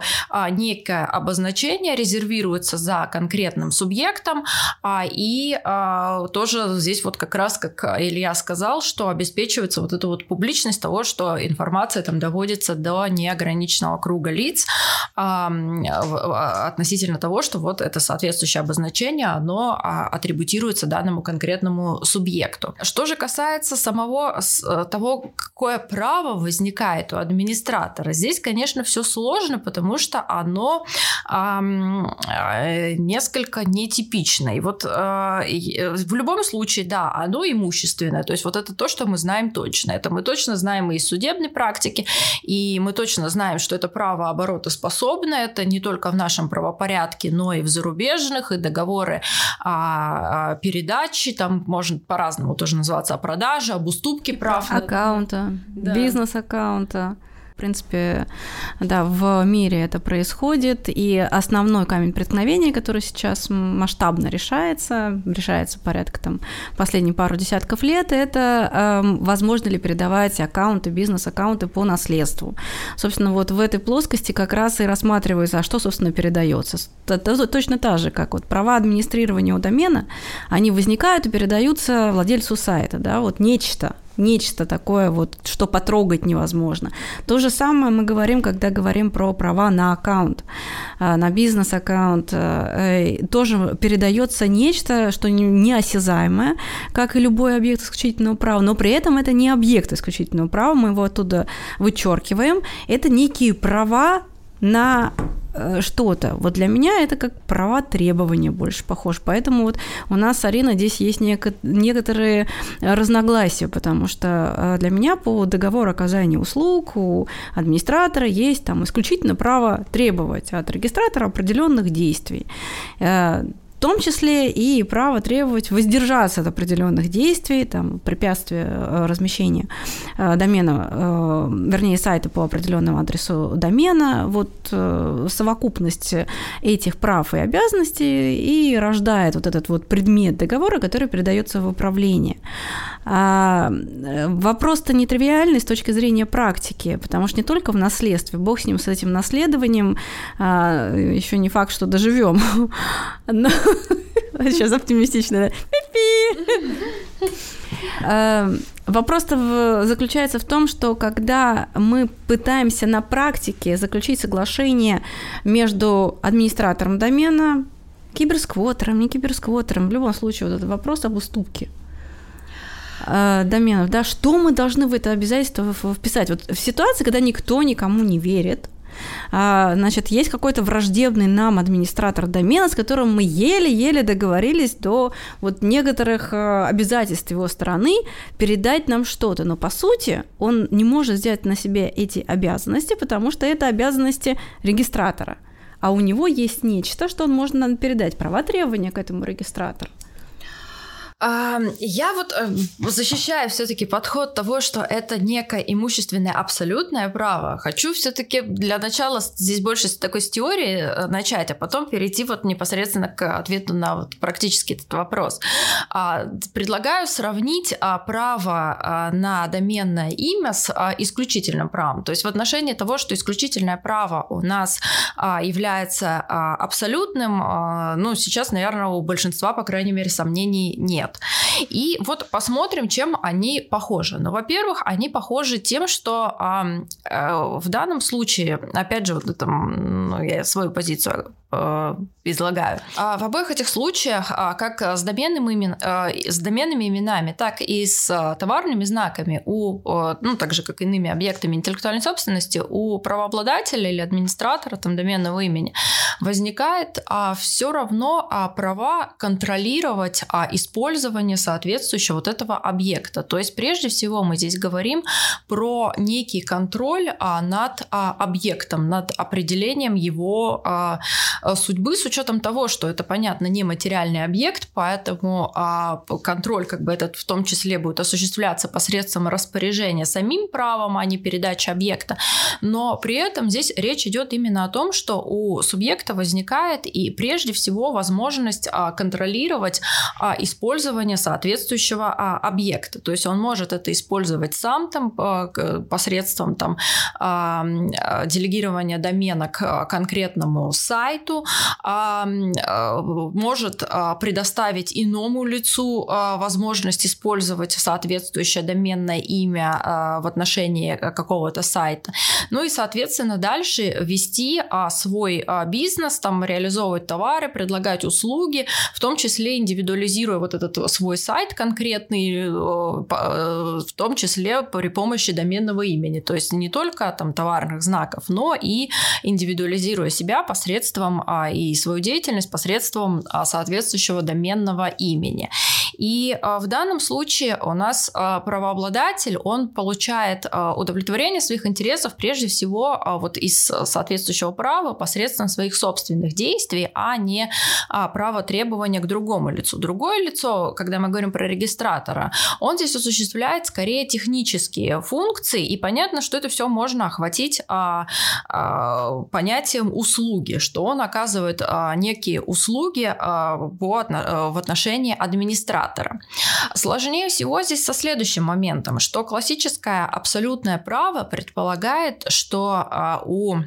C: некое обозначение резервируется за конкретным субъектом, и тоже здесь вот как раз, как Илья сказал, что обеспечивается вот эта вот публичность того, что информация там доводится до неограниченного круга лиц относительно того, что вот это соответствующее обозначение, оно атрибутируется данному конкретному субъекту. Что же касается самого того, какое право возникает у администратора, здесь, конечно, все сложно, потому что оно э, несколько нетипично. И вот э, в любом случае, да, оно имущественное. То есть вот это то, что мы знаем точно. Это мы точно знаем и из судебной практики, и мы точно знаем, что это право оборотоспособно. Это не только в нашем правопорядке, но и в зарубежных, и договоры о, передаче, там можно по-разному тоже называться, о продаже, об уступке прав.
A: Аккаунта, да. бизнес-аккаунта принципе, да, в мире это происходит, и основной камень преткновения, который сейчас масштабно решается, решается порядка там последние пару десятков лет, это э, возможно ли передавать аккаунты, бизнес-аккаунты по наследству. Собственно, вот в этой плоскости как раз и рассматривается, а что, собственно, передается. Точно так же, как вот права администрирования у домена, они возникают и передаются владельцу сайта, да, вот нечто, нечто такое, вот, что потрогать невозможно. То же самое мы говорим, когда говорим про права на аккаунт, а, на бизнес-аккаунт. Э, тоже передается нечто, что неосязаемое, как и любой объект исключительного права, но при этом это не объект исключительного права, мы его оттуда вычеркиваем. Это некие права на Э, что-то. Вот для меня это как права требования больше похож. Поэтому вот у нас, Арина, здесь есть неко- некоторые разногласия, потому что э, для меня по договору оказания услуг у администратора есть там исключительно право требовать от регистратора определенных действий э, в том числе и право требовать воздержаться от определенных действий, там, препятствия э, размещения э, домена, э, вернее, сайта по определенному адресу домена. Вот совокупность этих прав и обязанностей и рождает вот этот вот предмет договора, который передается в управление. А вопрос-то нетривиальный с точки зрения практики, потому что не только в наследстве, бог с ним, с этим наследованием, а, еще не факт, что доживем. Сейчас оптимистично. А, вопрос заключается в том, что когда мы пытаемся на практике заключить соглашение между администратором домена, киберсквотером, не киберсквотером, в любом случае вот этот вопрос об уступке э, доменов, да, что мы должны в это обязательство вписать? Вот в ситуации, когда никто никому не верит, а, значит, есть какой-то враждебный нам администратор домена, с которым мы еле-еле договорились до вот некоторых э, обязательств его стороны передать нам что-то, но по сути он не может взять на себе эти обязанности, потому что это обязанности регистратора, а у него есть нечто, что он может нам передать, права требования к этому регистратору.
C: Я вот э, защищаю все-таки подход того, что это некое имущественное абсолютное право. Хочу все-таки для начала здесь больше с такой с теории э, начать, а потом перейти вот непосредственно к ответу на вот практически этот вопрос. А, предлагаю сравнить а, право а, на доменное имя с исключительным правом. То есть в отношении того, что исключительное право у нас является абсолютным, ну сейчас, наверное, у большинства, по крайней мере, сомнений нет нет. И вот посмотрим, чем они похожи. Ну, во-первых, они похожи тем, что э, в данном случае, опять же, вот это, ну, я свою позицию э, излагаю. А в обоих этих случаях, а, как с, доменным имен, а, с доменными именами, так и с товарными знаками, у, ну, так же, как иными объектами интеллектуальной собственности, у правообладателя или администратора там, доменного имени возникает а, все равно а, права контролировать а, использование соответствующего вот этого объекта. То есть, прежде всего, мы здесь говорим про некий контроль а, над а, объектом, над определением его а, судьбы с учетом того, что это, понятно, не материальный объект, поэтому а, контроль как бы этот в том числе будет осуществляться посредством распоряжения самим правом, а не передачи объекта. Но при этом здесь речь идет именно о том, что у субъекта возникает и прежде всего возможность а, контролировать а, использование соответствующего а, объекта. То есть он может это использовать сам там а, посредством там а, делегирования домена к конкретному сайту, а, а, может а, предоставить иному лицу возможность использовать соответствующее доменное имя в отношении какого-то сайта. Ну и, соответственно, дальше вести свой бизнес, там реализовывать товары, предлагать услуги, в том числе индивидуализируя вот этот свой сайт конкретный, э, э, в том числе при помощи доменного имени. То есть не только там товарных знаков, но и индивидуализируя себя посредством и свою деятельность посредством а, соответствующего доменного имени. И а, в данном случае у нас а, правообладатель, он получает удовлетворение своих интересов прежде всего вот из соответствующего права посредством своих собственных действий, а не право требования к другому лицу. Другое лицо, когда мы говорим про регистратора, он здесь осуществляет скорее технические функции, и понятно, что это все можно охватить понятием услуги, что он оказывает а, некие услуги а, а, в отношении администратора. Сложнее всего здесь со следующим моментом, что классическое абсолютное право предполагает, что а, у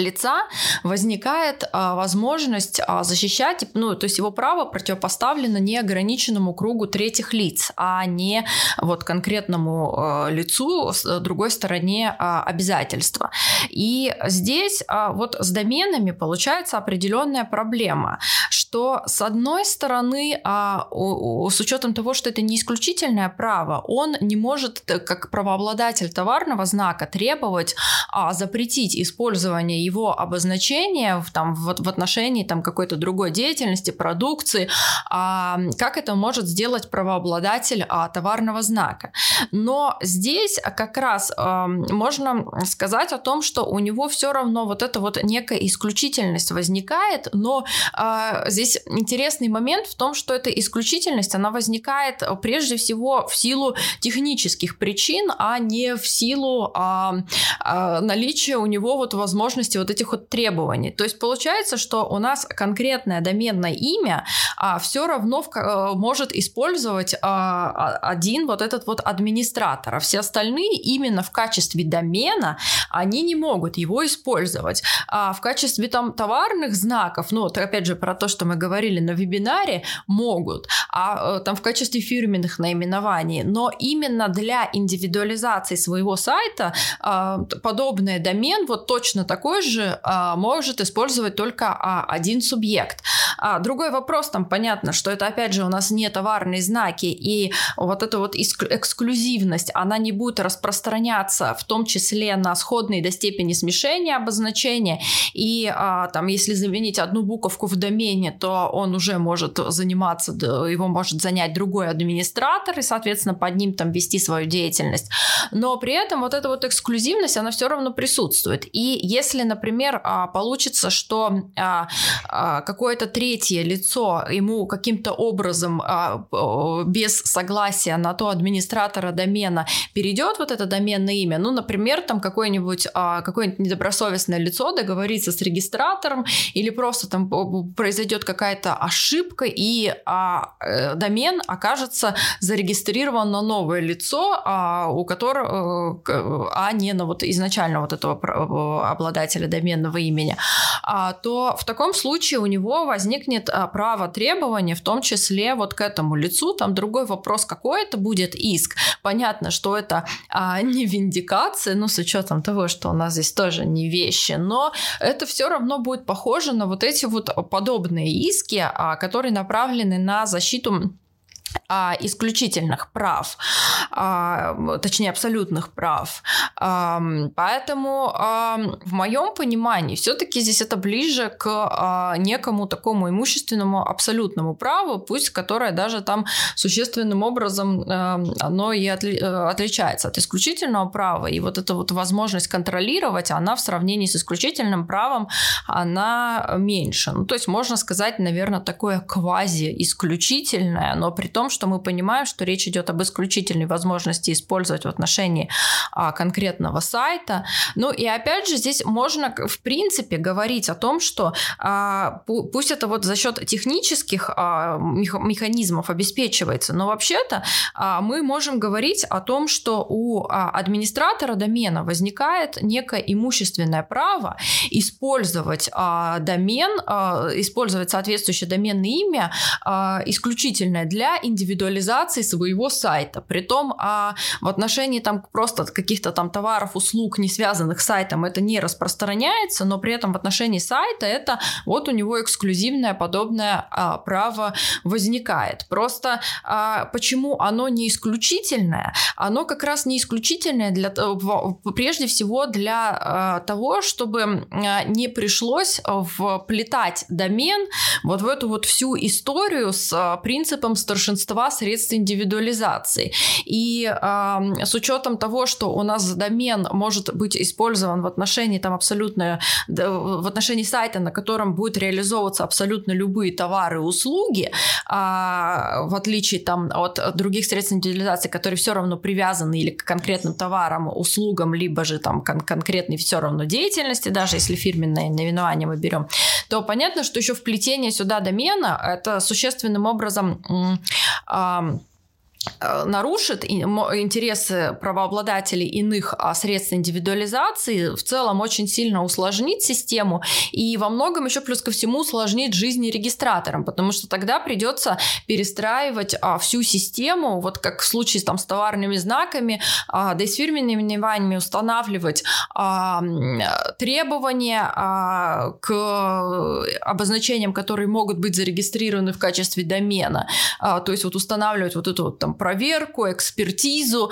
C: лица возникает а, возможность а, защищать, ну, то есть его право противопоставлено неограниченному кругу третьих лиц, а не вот конкретному а, лицу с другой стороне а, обязательства. И здесь а, вот с доменами получается определенная проблема, что с одной стороны, а, у, у, с учетом того, что это не исключительное право, он не может, как правообладатель товарного знака, требовать а, запретить использование его обозначение в, там, в, в отношении там, какой-то другой деятельности, продукции, а, как это может сделать правообладатель а, товарного знака. Но здесь как раз а, можно сказать о том, что у него все равно вот эта вот некая исключительность возникает, но а, здесь интересный момент в том, что эта исключительность, она возникает прежде всего в силу технических причин, а не в силу а, а, наличия у него вот возможности вот этих вот требований. То есть получается, что у нас конкретное доменное имя а, все равно в, а, может использовать а, а, один вот этот вот администратор, а все остальные именно в качестве домена они не могут его использовать. А в качестве там товарных знаков, ну вот опять же про то, что мы говорили на вебинаре, могут, а э, там в качестве фирменных наименований, но именно для индивидуализации своего сайта а, подобный домен вот точно такой же а, может использовать только а, один субъект. А, другой вопрос, там понятно, что это опять же у нас не товарные знаки, и вот эта вот эксклюзивность, она не будет распространяться в том числе на сходные до степени смешения обозначения, и а, там если заменить одну буковку в домене, то он уже может заниматься, его может занять другой администратор, и, соответственно, под ним там вести свою деятельность. Но при этом вот эта вот эксклюзивность, она все равно присутствует. И если, например, а, получится, что а, а, какое-то третье лицо ему каким-то образом без согласия на то администратора домена перейдет вот это доменное имя, ну, например, там какое-нибудь какое-нибудь недобросовестное лицо договорится с регистратором или просто там произойдет какая-то ошибка и э, домен окажется зарегистрирован на новое лицо, у которого, э, а не на вот изначально вот этого обладателя доменного имени, а, то в таком случае у него возник возникнет а, право требования, в том числе вот к этому лицу. Там другой вопрос, какой это будет иск. Понятно, что это а, не виндикация, ну, с учетом того, что у нас здесь тоже не вещи, но это все равно будет похоже на вот эти вот подобные иски, которые направлены на защиту а, исключительных прав, а, точнее абсолютных прав. А, поэтому а, в моем понимании все-таки здесь это ближе к а, некому такому имущественному абсолютному праву, пусть которое даже там существенным образом а, оно и отли, э, отличается от исключительного права. И вот эта вот возможность контролировать, она в сравнении с исключительным правом, она меньше. Ну, то есть можно сказать, наверное, такое квази-исключительное, но при том, что мы понимаем, что речь идет об исключительной возможности использовать в отношении а, конкретного сайта. Ну и опять же, здесь можно, в принципе, говорить о том, что а, пусть это вот за счет технических а, механизмов обеспечивается, но вообще-то а, мы можем говорить о том, что у а, администратора домена возникает некое имущественное право использовать а, домен, а, использовать соответствующее доменное имя а, исключительное для индивидуализации своего сайта. Притом а в отношении там просто каких-то там товаров, услуг, не связанных с сайтом, это не распространяется, но при этом в отношении сайта это вот у него эксклюзивное подобное а, право возникает. Просто а, почему оно не исключительное? Оно как раз не исключительное для, прежде всего для а, того, чтобы а, не пришлось вплетать домен вот в эту вот всю историю с а, принципом старшинства большинства средств индивидуализации. И э, с учетом того, что у нас домен может быть использован в отношении там абсолютно в отношении сайта, на котором будет реализовываться абсолютно любые товары и услуги, э, в отличие там от других средств индивидуализации, которые все равно привязаны или к конкретным товарам, услугам, либо же там кон- конкретной все равно деятельности, даже если фирменное наименование мы берем, то понятно, что еще вплетение сюда домена это существенным образом нарушит интересы правообладателей иных а, средств индивидуализации, в целом очень сильно усложнит систему и во многом еще плюс ко всему усложнит жизнь регистраторам, потому что тогда придется перестраивать а, всю систему, вот как в случае там, с товарными знаками, а, да и с фирменными наименованиями устанавливать требования к обозначениям, которые могут быть зарегистрированы в качестве домена, то есть вот устанавливать вот эту вот там там проверку, экспертизу,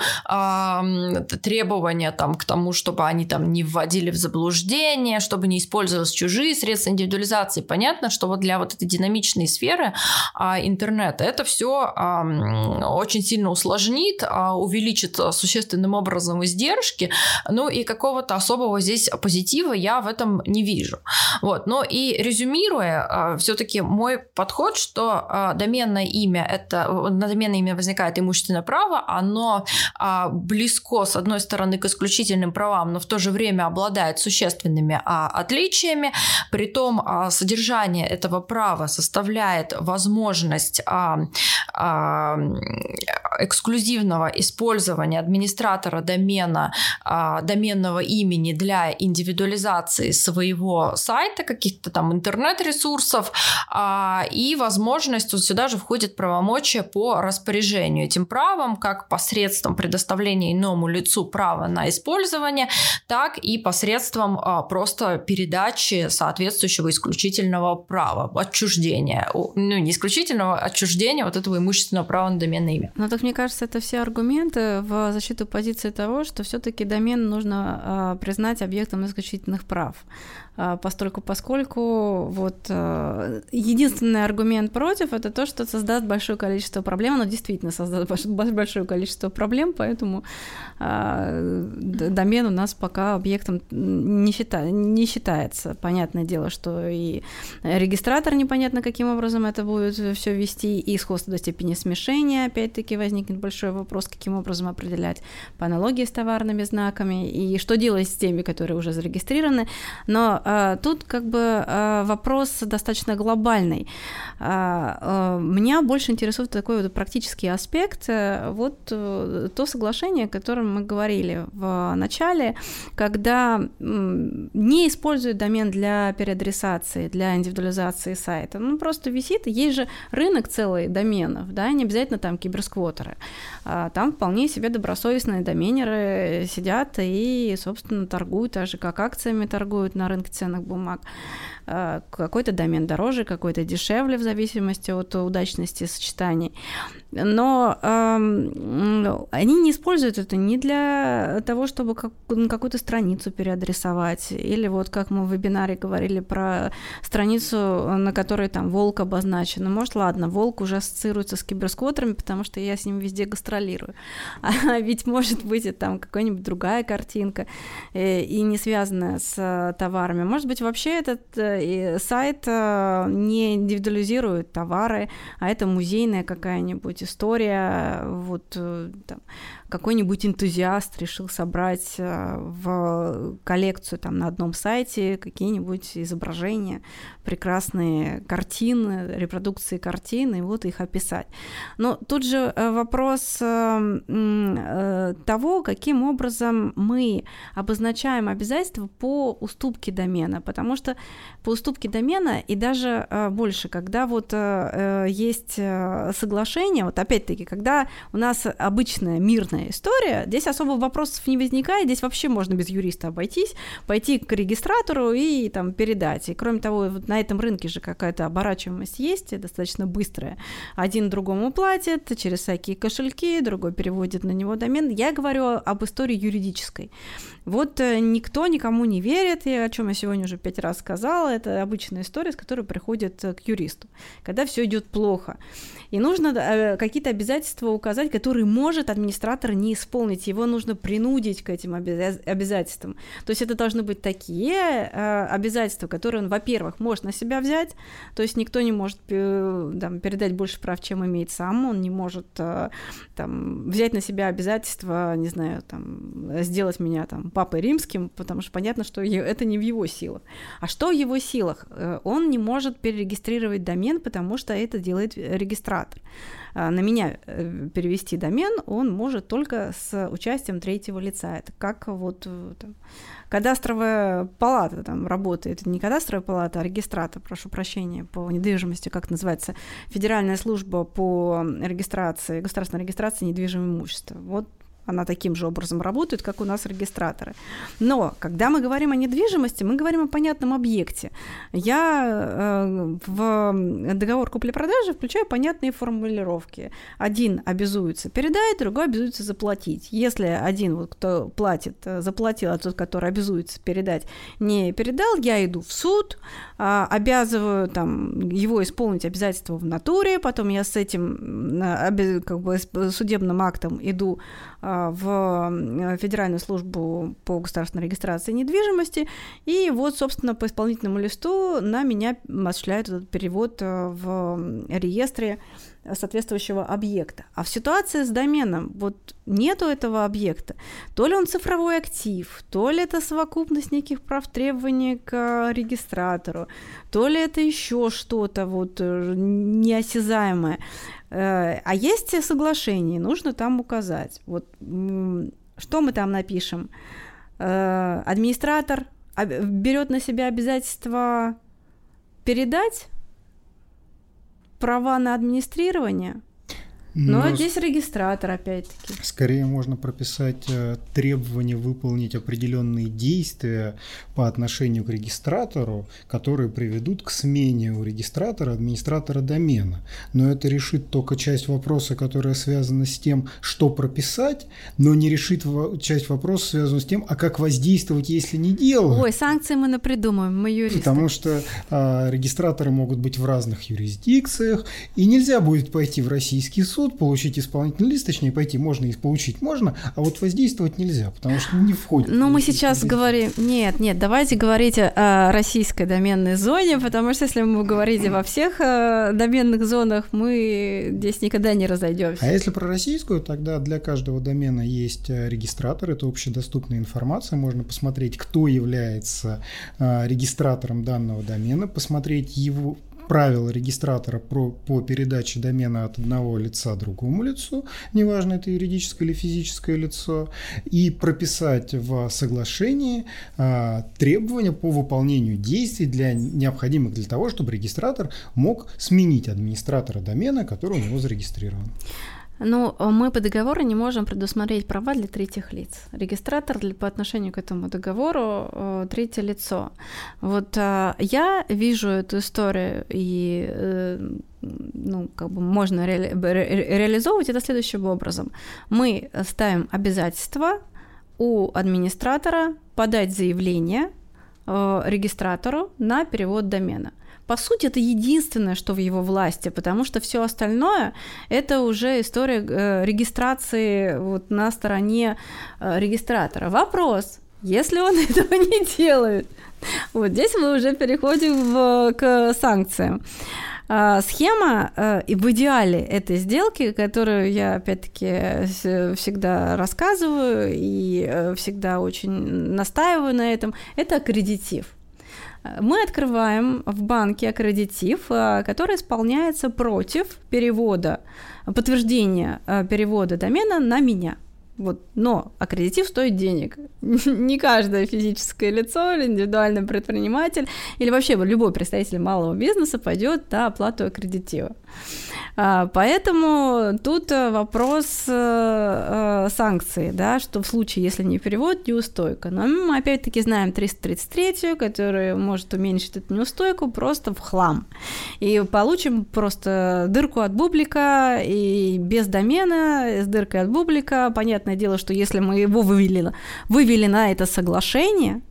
C: требования там к тому, чтобы они там не вводили в заблуждение, чтобы не использовались чужие средства индивидуализации. Понятно, что вот для вот этой динамичной сферы э, интернета это все очень сильно усложнит, э, увеличит существенным образом издержки, ну и какого-то особого здесь позитива я в этом не вижу. Вот. Но и резюмируя, все-таки мой подход, что доменное имя это на доменное имя возникает это имущественное право, оно а, близко, с одной стороны, к исключительным правам, но в то же время обладает существенными а, отличиями. Притом а, содержание этого права составляет возможность а, а, эксклюзивного использования администратора домена, а, доменного имени для индивидуализации своего сайта, каких-то там интернет-ресурсов, а, и возможность, вот сюда же входит правомочия по распоряжению пользованию этим правом, как посредством предоставления иному лицу права на использование, так и посредством а, просто передачи соответствующего исключительного права, отчуждения, ну не исключительного, отчуждения вот этого имущественного права на доменное имя.
A: Ну так мне кажется, это все аргументы в защиту позиции того, что все-таки домен нужно а, признать объектом исключительных прав. А, постольку поскольку вот а, единственный аргумент против это то, что создаст большое количество проблем, оно действительно создаст большое количество проблем, поэтому а, домен у нас пока объектом не, счита, не считается. Понятное дело, что и регистратор непонятно каким образом это будет все вести, и сходство до степени смешения, опять-таки возникнет большой вопрос, каким образом определять по аналогии с товарными знаками, и что делать с теми, которые уже зарегистрированы, но э, тут как бы э, вопрос достаточно глобальный. Меня больше интересует такой вот практический аспект. Вот то соглашение, о котором мы говорили в начале, когда не используют домен для переадресации, для индивидуализации сайта. Ну, просто висит, есть же рынок целый доменов, да, не обязательно там киберсквотеры. Там вполне себе добросовестные доменеры сидят и, собственно, торгуют, так же как акциями торгуют на рынке ценных бумаг. Э, какой-то домен дороже, какой-то дешевле в зависимости от удачности сочетаний. Но э, они не используют это не для того, чтобы как, какую-то страницу переадресовать, или вот как мы в вебинаре говорили про страницу, на которой там волк обозначен. Ну, может, ладно, волк уже ассоциируется с киберсквотерами, потому что я с ним везде гастролирую. А ведь может быть и там какая-нибудь другая картинка, э, и не связанная с э, товарами. Может быть, вообще этот и сайт э, не индивидуализирует товары, а это музейная какая-нибудь история, вот э, там, какой-нибудь энтузиаст решил собрать э, в коллекцию там на одном сайте какие-нибудь изображения, прекрасные картины, репродукции картин, и вот их описать. Но тут же э, вопрос э, того, каким образом мы обозначаем обязательства по уступке домена, потому что по уступке домена и даже больше, когда вот есть соглашение, вот опять-таки, когда у нас обычная мирная сложная история. Здесь особо вопросов не возникает, здесь вообще можно без юриста обойтись, пойти к регистратору и там передать. И кроме того, вот на этом рынке же какая-то оборачиваемость есть, достаточно быстрая. Один другому платит через всякие кошельки, другой переводит на него домен. Я говорю об истории юридической. Вот э, никто никому не верит, и о чем я сегодня уже пять раз сказала, это обычная история, с которой приходит э, к юристу, когда все идет плохо. И нужно э, какие-то обязательства указать, которые может администратор не исполнить. Его нужно принудить к этим обязательствам. То есть это должны быть такие обязательства, которые он, во-первых, может на себя взять, то есть никто не может там, передать больше прав, чем имеет сам, он не может там, взять на себя обязательства, не знаю, там, сделать меня там папой римским, потому что понятно, что это не в его силах. А что в его силах? Э, он не может перерегистрировать домен, потому что это делает регистратор. А, на меня э, перевести домен он может только с участием третьего лица. Это как вот э, там, кадастровая палата там работает. Не кадастровая палата, а регистратор, прошу прощения, по недвижимости, как называется, Федеральная служба по регистрации, государственной регистрации недвижимого имущества. Вот она таким же образом работает, как у нас регистраторы. Но когда мы говорим о недвижимости, мы говорим о понятном объекте. Я э, в договор купли-продажи включаю понятные формулировки. Один обязуется передать, другой обязуется заплатить. Если один, вот, кто платит, э, заплатил, а тот, который обязуется передать, не передал, я иду в суд, э, обязываю там, его исполнить обязательства в натуре, потом я с этим э, как бы, судебным актом иду а, в Федеральную службу по государственной регистрации недвижимости. И вот, собственно, по исполнительному листу на меня осуществляют этот перевод э, в реестре соответствующего объекта. А в ситуации с доменом вот нету этого объекта, то ли он цифровой актив, то ли это совокупность неких прав требований к регистратору, то ли это еще что-то вот э, неосязаемое. Э, а есть соглашение, нужно там указать. Вот что мы там напишем? Э, администратор берет на себя обязательство передать права на администрирование – но, Но здесь регистратор, опять-таки.
B: Скорее можно прописать э, требование выполнить определенные действия по отношению к регистратору, которые приведут к смене у регистратора администратора домена. Но это решит только часть вопроса, которая связана с тем, что прописать, но не решит часть вопроса, связанную с тем, а как воздействовать, если не делать.
A: Ой, санкции мы напридумаем, мы юристы.
B: Потому что а, регистраторы могут быть в разных юрисдикциях, и нельзя будет пойти в российский суд суд, получить исполнительный лист, точнее, пойти можно и получить можно, а вот воздействовать нельзя, потому что не входит.
A: Ну, мы сейчас говорим... Нет, нет, давайте говорить о российской доменной зоне, потому что если мы говорите во всех э, доменных зонах, мы здесь никогда не разойдемся.
B: А если про российскую, тогда для каждого домена есть э, регистратор, это общедоступная информация, можно посмотреть, кто является э, регистратором данного домена, посмотреть его правила регистратора про, по передаче домена от одного лица другому лицу, неважно, это юридическое или физическое лицо, и прописать в соглашении а, требования по выполнению действий, для, необходимых для того, чтобы регистратор мог сменить администратора домена, который у него зарегистрирован.
A: Ну, мы по договору не можем предусмотреть права для третьих лиц. Регистратор для, по отношению к этому договору э, третье лицо. Вот э, я вижу эту историю, и э, ну, как бы можно ре, ре, реализовывать это следующим образом. Мы ставим обязательство у администратора подать заявление регистратору на перевод домена по сути, это единственное, что в его власти, потому что все остальное это уже история э, регистрации вот на стороне э, регистратора. Вопрос, если он этого не делает, вот здесь мы уже переходим в, к санкциям. А, схема э, и в идеале этой сделки, которую я опять-таки всегда рассказываю и всегда очень настаиваю на этом, это аккредитив мы открываем в банке аккредитив, э, который исполняется против перевода, подтверждения э, перевода домена на меня. Вот, но аккредитив стоит денег. Не каждое физическое лицо или индивидуальный предприниматель или вообще любой представитель малого бизнеса пойдет на оплату аккредитива. А, поэтому тут э, вопрос э, э, санкций, да, что в случае, если не перевод, неустойка. Но мы опять-таки знаем 333, которая может уменьшить эту неустойку просто в хлам. И получим просто дырку от бублика и без домена, с дыркой от бублика. Понятное дело, что если мы его вывели, вывели на это соглашение,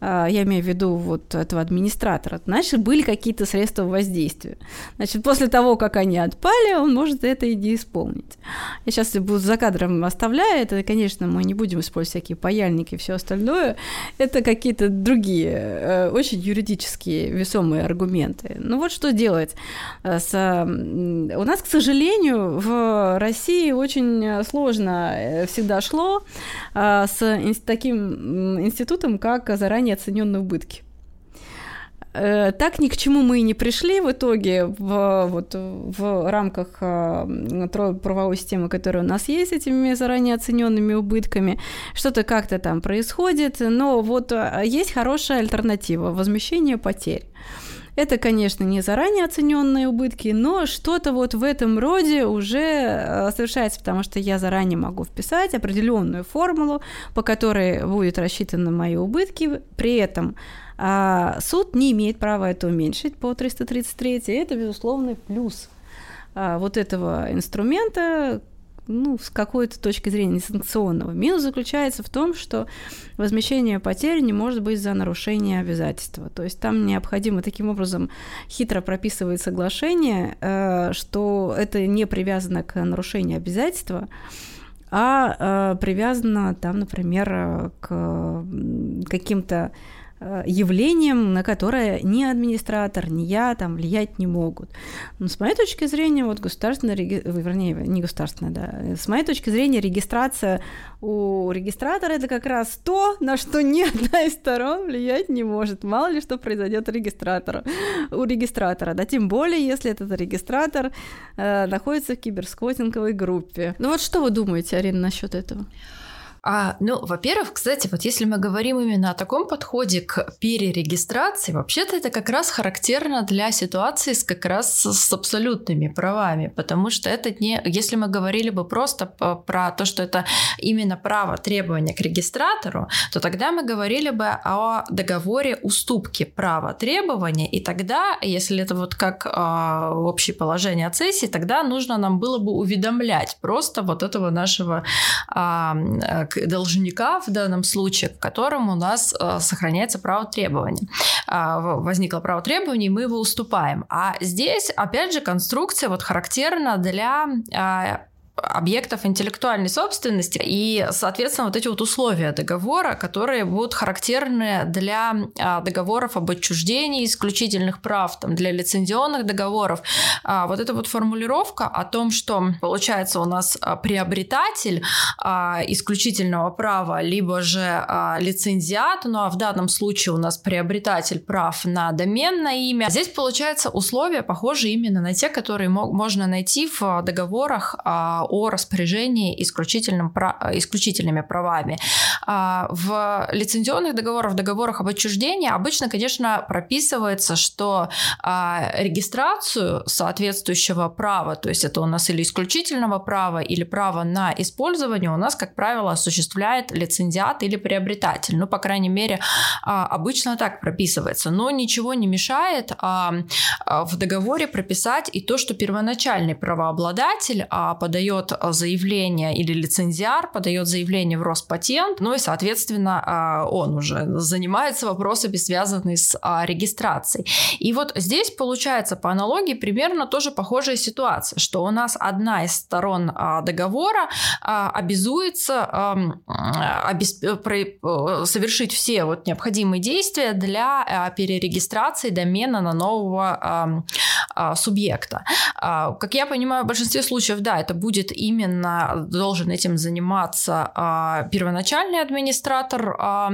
A: я имею в виду вот этого администратора, значит, были какие-то средства воздействия. Значит, после того, как они отпали, он может это и не исполнить. Я сейчас буду за кадром оставляю, это, конечно, мы не будем использовать всякие паяльники и все остальное, это какие-то другие, э, очень юридические весомые аргументы. Ну вот что делать? Э, с... У нас, к сожалению, в России очень сложно э, всегда шло с таким институтом, как заранее неоцененные убытки. Э, так ни к чему мы и не пришли в итоге в, вот, в рамках э, правовой системы, которая у нас есть, этими заранее оцененными убытками. Что-то как-то там происходит, но вот э, есть хорошая альтернатива – возмещение потерь. Это, конечно, не заранее оцененные убытки, но что-то вот в этом роде уже э, совершается, потому что я заранее могу вписать определенную формулу, по которой будет рассчитаны мои убытки, при этом а, суд не имеет права это уменьшить по 333, и это, безусловный плюс а, вот этого инструмента, ну, с какой-то точки зрения санкционного. Минус заключается в том, что возмещение потерь не может быть за нарушение обязательства. То есть там необходимо таким образом хитро прописывать соглашение, э, что это не привязано к нарушению обязательства, а э, привязано там, например, к каким-то явлением, на которое ни администратор, ни я там влиять не могут. Но с моей точки зрения, вот государственная, вернее, не государственная, да, с моей точки зрения, регистрация у регистратора это как раз то, на что ни одна из сторон влиять не может. Мало ли что произойдет регистратору, у регистратора, да, тем более, если этот регистратор э, находится в киберскотинговой группе. Ну вот что вы думаете, Арина, насчет этого?
C: А, ну, во-первых, кстати, вот если мы говорим именно о таком подходе к перерегистрации, вообще-то это как раз характерно для ситуации с как раз с абсолютными правами, потому что это не, если мы говорили бы просто про то, что это именно право требования к регистратору, то тогда мы говорили бы о договоре уступки права требования, и тогда, если это вот как э, общее положение от сессии, тогда нужно нам было бы уведомлять просто вот этого нашего э, как должника в данном случае, к которому у нас э, сохраняется право требования. Э, возникло право требований, мы его уступаем. А здесь, опять же, конструкция вот характерна для э, объектов интеллектуальной собственности и, соответственно, вот эти вот условия договора, которые будут характерны для а, договоров об отчуждении исключительных прав, там, для лицензионных договоров. А, вот эта вот формулировка о том, что получается у нас а, приобретатель исключительного права, либо же лицензиат, ну а в данном случае у нас приобретатель прав на доменное имя. Здесь получается условия похожи именно на те, которые можно найти в договорах о распоряжении исключительным, исключительными правами. А, в лицензионных договорах, в договорах об отчуждении обычно, конечно, прописывается, что а, регистрацию соответствующего права, то есть это у нас или исключительного права, или права на использование, у нас, как правило, осуществляет лицензиат или приобретатель. Ну, по крайней мере, а, обычно так прописывается. Но ничего не мешает в договоре прописать и то, что первоначальный правообладатель подает подает а, заявление или лицензиар подает заявление в Роспатент, ну и, соответственно, а, он уже занимается вопросами, связанными с а, регистрацией. И вот здесь получается по аналогии примерно тоже похожая ситуация, что у нас одна из сторон договора обязуется совершить все вот необходимые действия для перерегистрации домена на нового субъекта. Как я понимаю, в большинстве случаев, да, это будет именно должен этим заниматься а, первоначальный администратор а,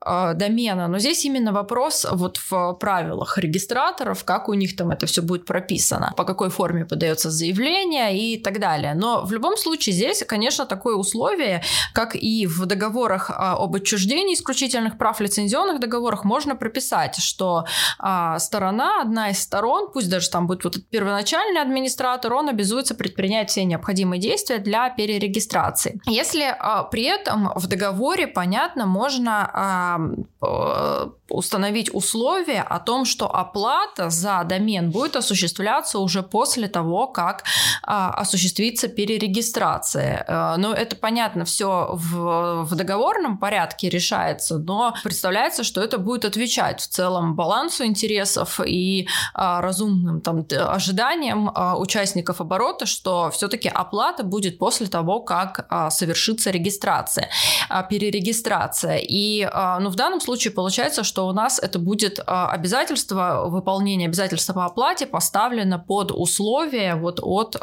C: а, домена. Но здесь именно вопрос вот в правилах регистраторов, как у них там это все будет прописано, по какой форме подается заявление и так далее. Но в любом случае здесь, конечно, такое условие, как и в договорах а, об отчуждении исключительных прав, лицензионных договорах, можно прописать, что а, сторона, одна из сторон, пусть даже там будет вот этот первоначальный администратор, он обязуется предпринять все необходимые необходимые действия для перерегистрации. Если а, при этом в договоре, понятно, можно а, установить условие о том, что оплата за домен будет осуществляться уже после того, как а, осуществится перерегистрация. А, ну, это понятно, все в, в договорном порядке решается, но представляется, что это будет отвечать в целом балансу интересов и а, разумным там, ожиданиям а, участников оборота, что все-таки оплата будет после того, как а, совершится регистрация, а, перерегистрация. И а, ну, в данном случае получается, что у нас это будет обязательство, выполнение обязательства по оплате поставлено под условие вот от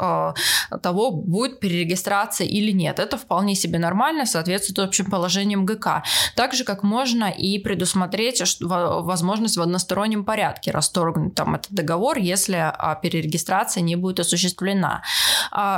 C: того, будет перерегистрация или нет. Это вполне себе нормально, соответствует общим положениям ГК. Так же, как можно и предусмотреть возможность в одностороннем порядке расторгнуть там этот договор, если перерегистрация не будет осуществлена.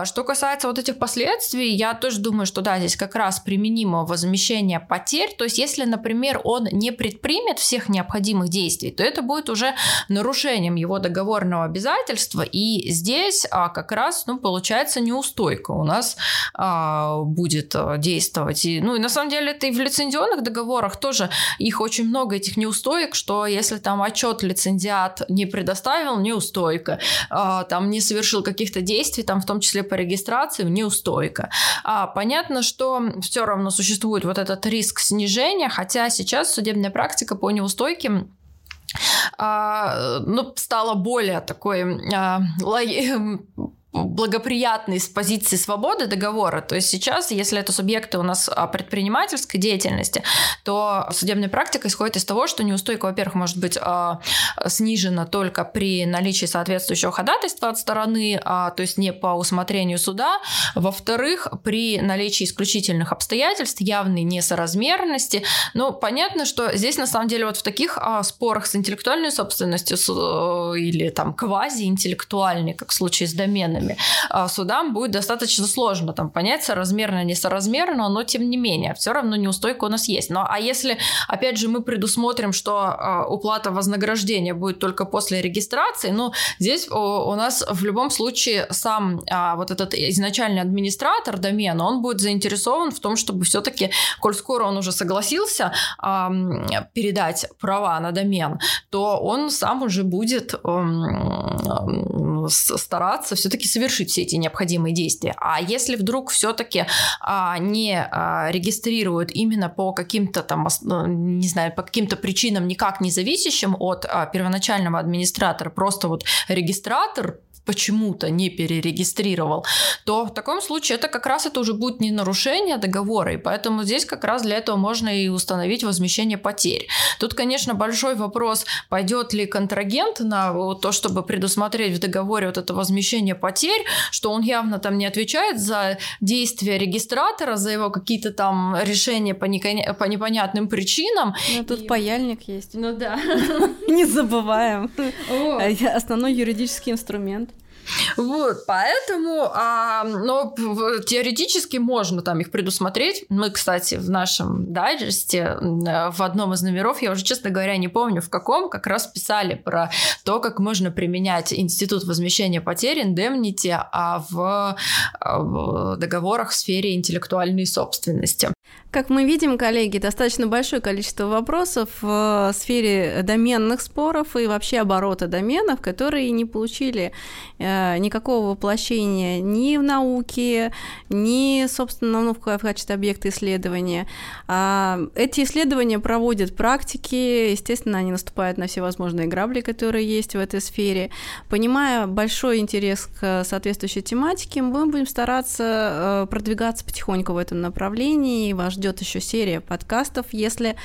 C: Что касается вот этих последствий, я тоже думаю, что да, здесь как раз применимо возмещение потерь. То есть, если, например, он не предпримет всех необходимых действий, то это будет уже нарушением его договорного обязательства. И здесь а, как раз, ну, получается неустойка у нас а, будет а, действовать. И, ну, и на самом деле это и в лицензионных договорах тоже их очень много этих неустоек, что если там отчет лицензиат не предоставил, неустойка, а, там не совершил каких-то действий, там в том числе по регистрации, неустойка. А, понятно, что все равно существует вот этот риск снижения, хотя сейчас судебная практика по неустойким а, ну, стало более такой а, благоприятный с позиции свободы договора. То есть сейчас, если это субъекты у нас а, предпринимательской деятельности, то судебная практика исходит из того, что неустойка, во-первых, может быть а, снижена только при наличии соответствующего ходатайства от стороны, а, то есть не по усмотрению суда. Во-вторых, при наличии исключительных обстоятельств, явной несоразмерности. Ну, понятно, что здесь на самом деле вот в таких спорах с интеллектуальной собственностью э, или там квази-интеллектуальной, как в случае с доменами, органами, а судам будет достаточно сложно там понять, соразмерно, несоразмерно, но тем не менее, все равно неустойка у нас есть. Ну а если, опять же, мы предусмотрим, что а, уплата вознаграждения будет только после регистрации, ну, здесь у нас в любом случае сам а, вот этот изначальный администратор домена, он будет заинтересован в том, чтобы все-таки, коль скоро он уже согласился передать права на домен, то он сам уже будет стараться все-таки совершить все эти необходимые действия. А если вдруг все-таки а, не а, регистрируют именно по каким-то там, ну, не знаю, по каким-то причинам никак не зависящим от а, первоначального администратора, просто вот регистратор почему-то не перерегистрировал, то в таком случае это как раз это уже будет не нарушение договора, и поэтому здесь как раз для этого можно и установить возмещение потерь. Тут, конечно, большой вопрос, пойдет ли контрагент на то, чтобы предусмотреть в договоре вот это возмещение потерь, что он явно там не отвечает за действия регистратора, за его какие-то там решения по, не, по непонятным причинам.
A: Ну, тут и... паяльник есть.
C: Ну да.
A: Не забываем. Основной юридический инструмент.
C: Вот, поэтому, а, но теоретически можно там их предусмотреть. Мы, кстати, в нашем дайджесте в одном из номеров, я уже, честно говоря, не помню в каком, как раз писали про то, как можно применять институт возмещения потерь, индемнити, а в, в договорах в сфере интеллектуальной собственности.
A: Как мы видим, коллеги, достаточно большое количество вопросов в сфере доменных споров и вообще оборота доменов, которые не получили э, никакого воплощения ни в науке, ни, собственно, ну, в качестве объекта исследования. А эти исследования проводят практики, естественно, они наступают на все возможные грабли, которые есть в этой сфере. Понимая большой интерес к соответствующей тематике, мы будем стараться э, продвигаться потихоньку в этом направлении, вас ждет еще серия подкастов. Если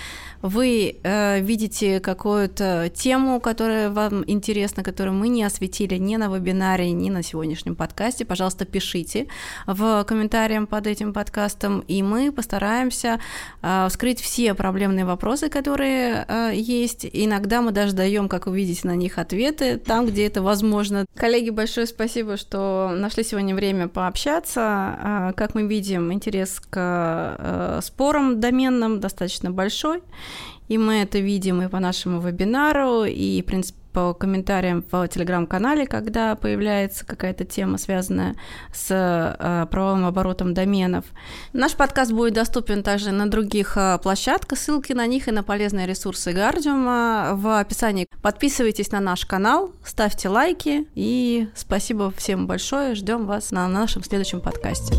A: вы э, видите какую-то тему, которая вам интересна, которую мы не осветили ни на вебинаре, ни на сегодняшнем подкасте, пожалуйста, пишите в комментариях под этим подкастом, и мы постараемся э, вскрыть все проблемные вопросы, которые э, есть. Иногда мы даже даем, как вы видите, на них ответы там, где это возможно. Коллеги, большое спасибо, что нашли сегодня время пообщаться. Э, как мы видим, интерес к э, спорам доменным достаточно большой. И мы это видим и по нашему вебинару, и, в принципе, по комментариям в телеграм-канале, когда появляется какая-то тема, связанная с э, правовым оборотом доменов. Наш подкаст будет доступен также на других э, площадках. Ссылки на них и на полезные ресурсы Гардиума в описании. Подписывайтесь на наш канал, ставьте лайки и спасибо всем большое. Ждем вас на нашем следующем подкасте.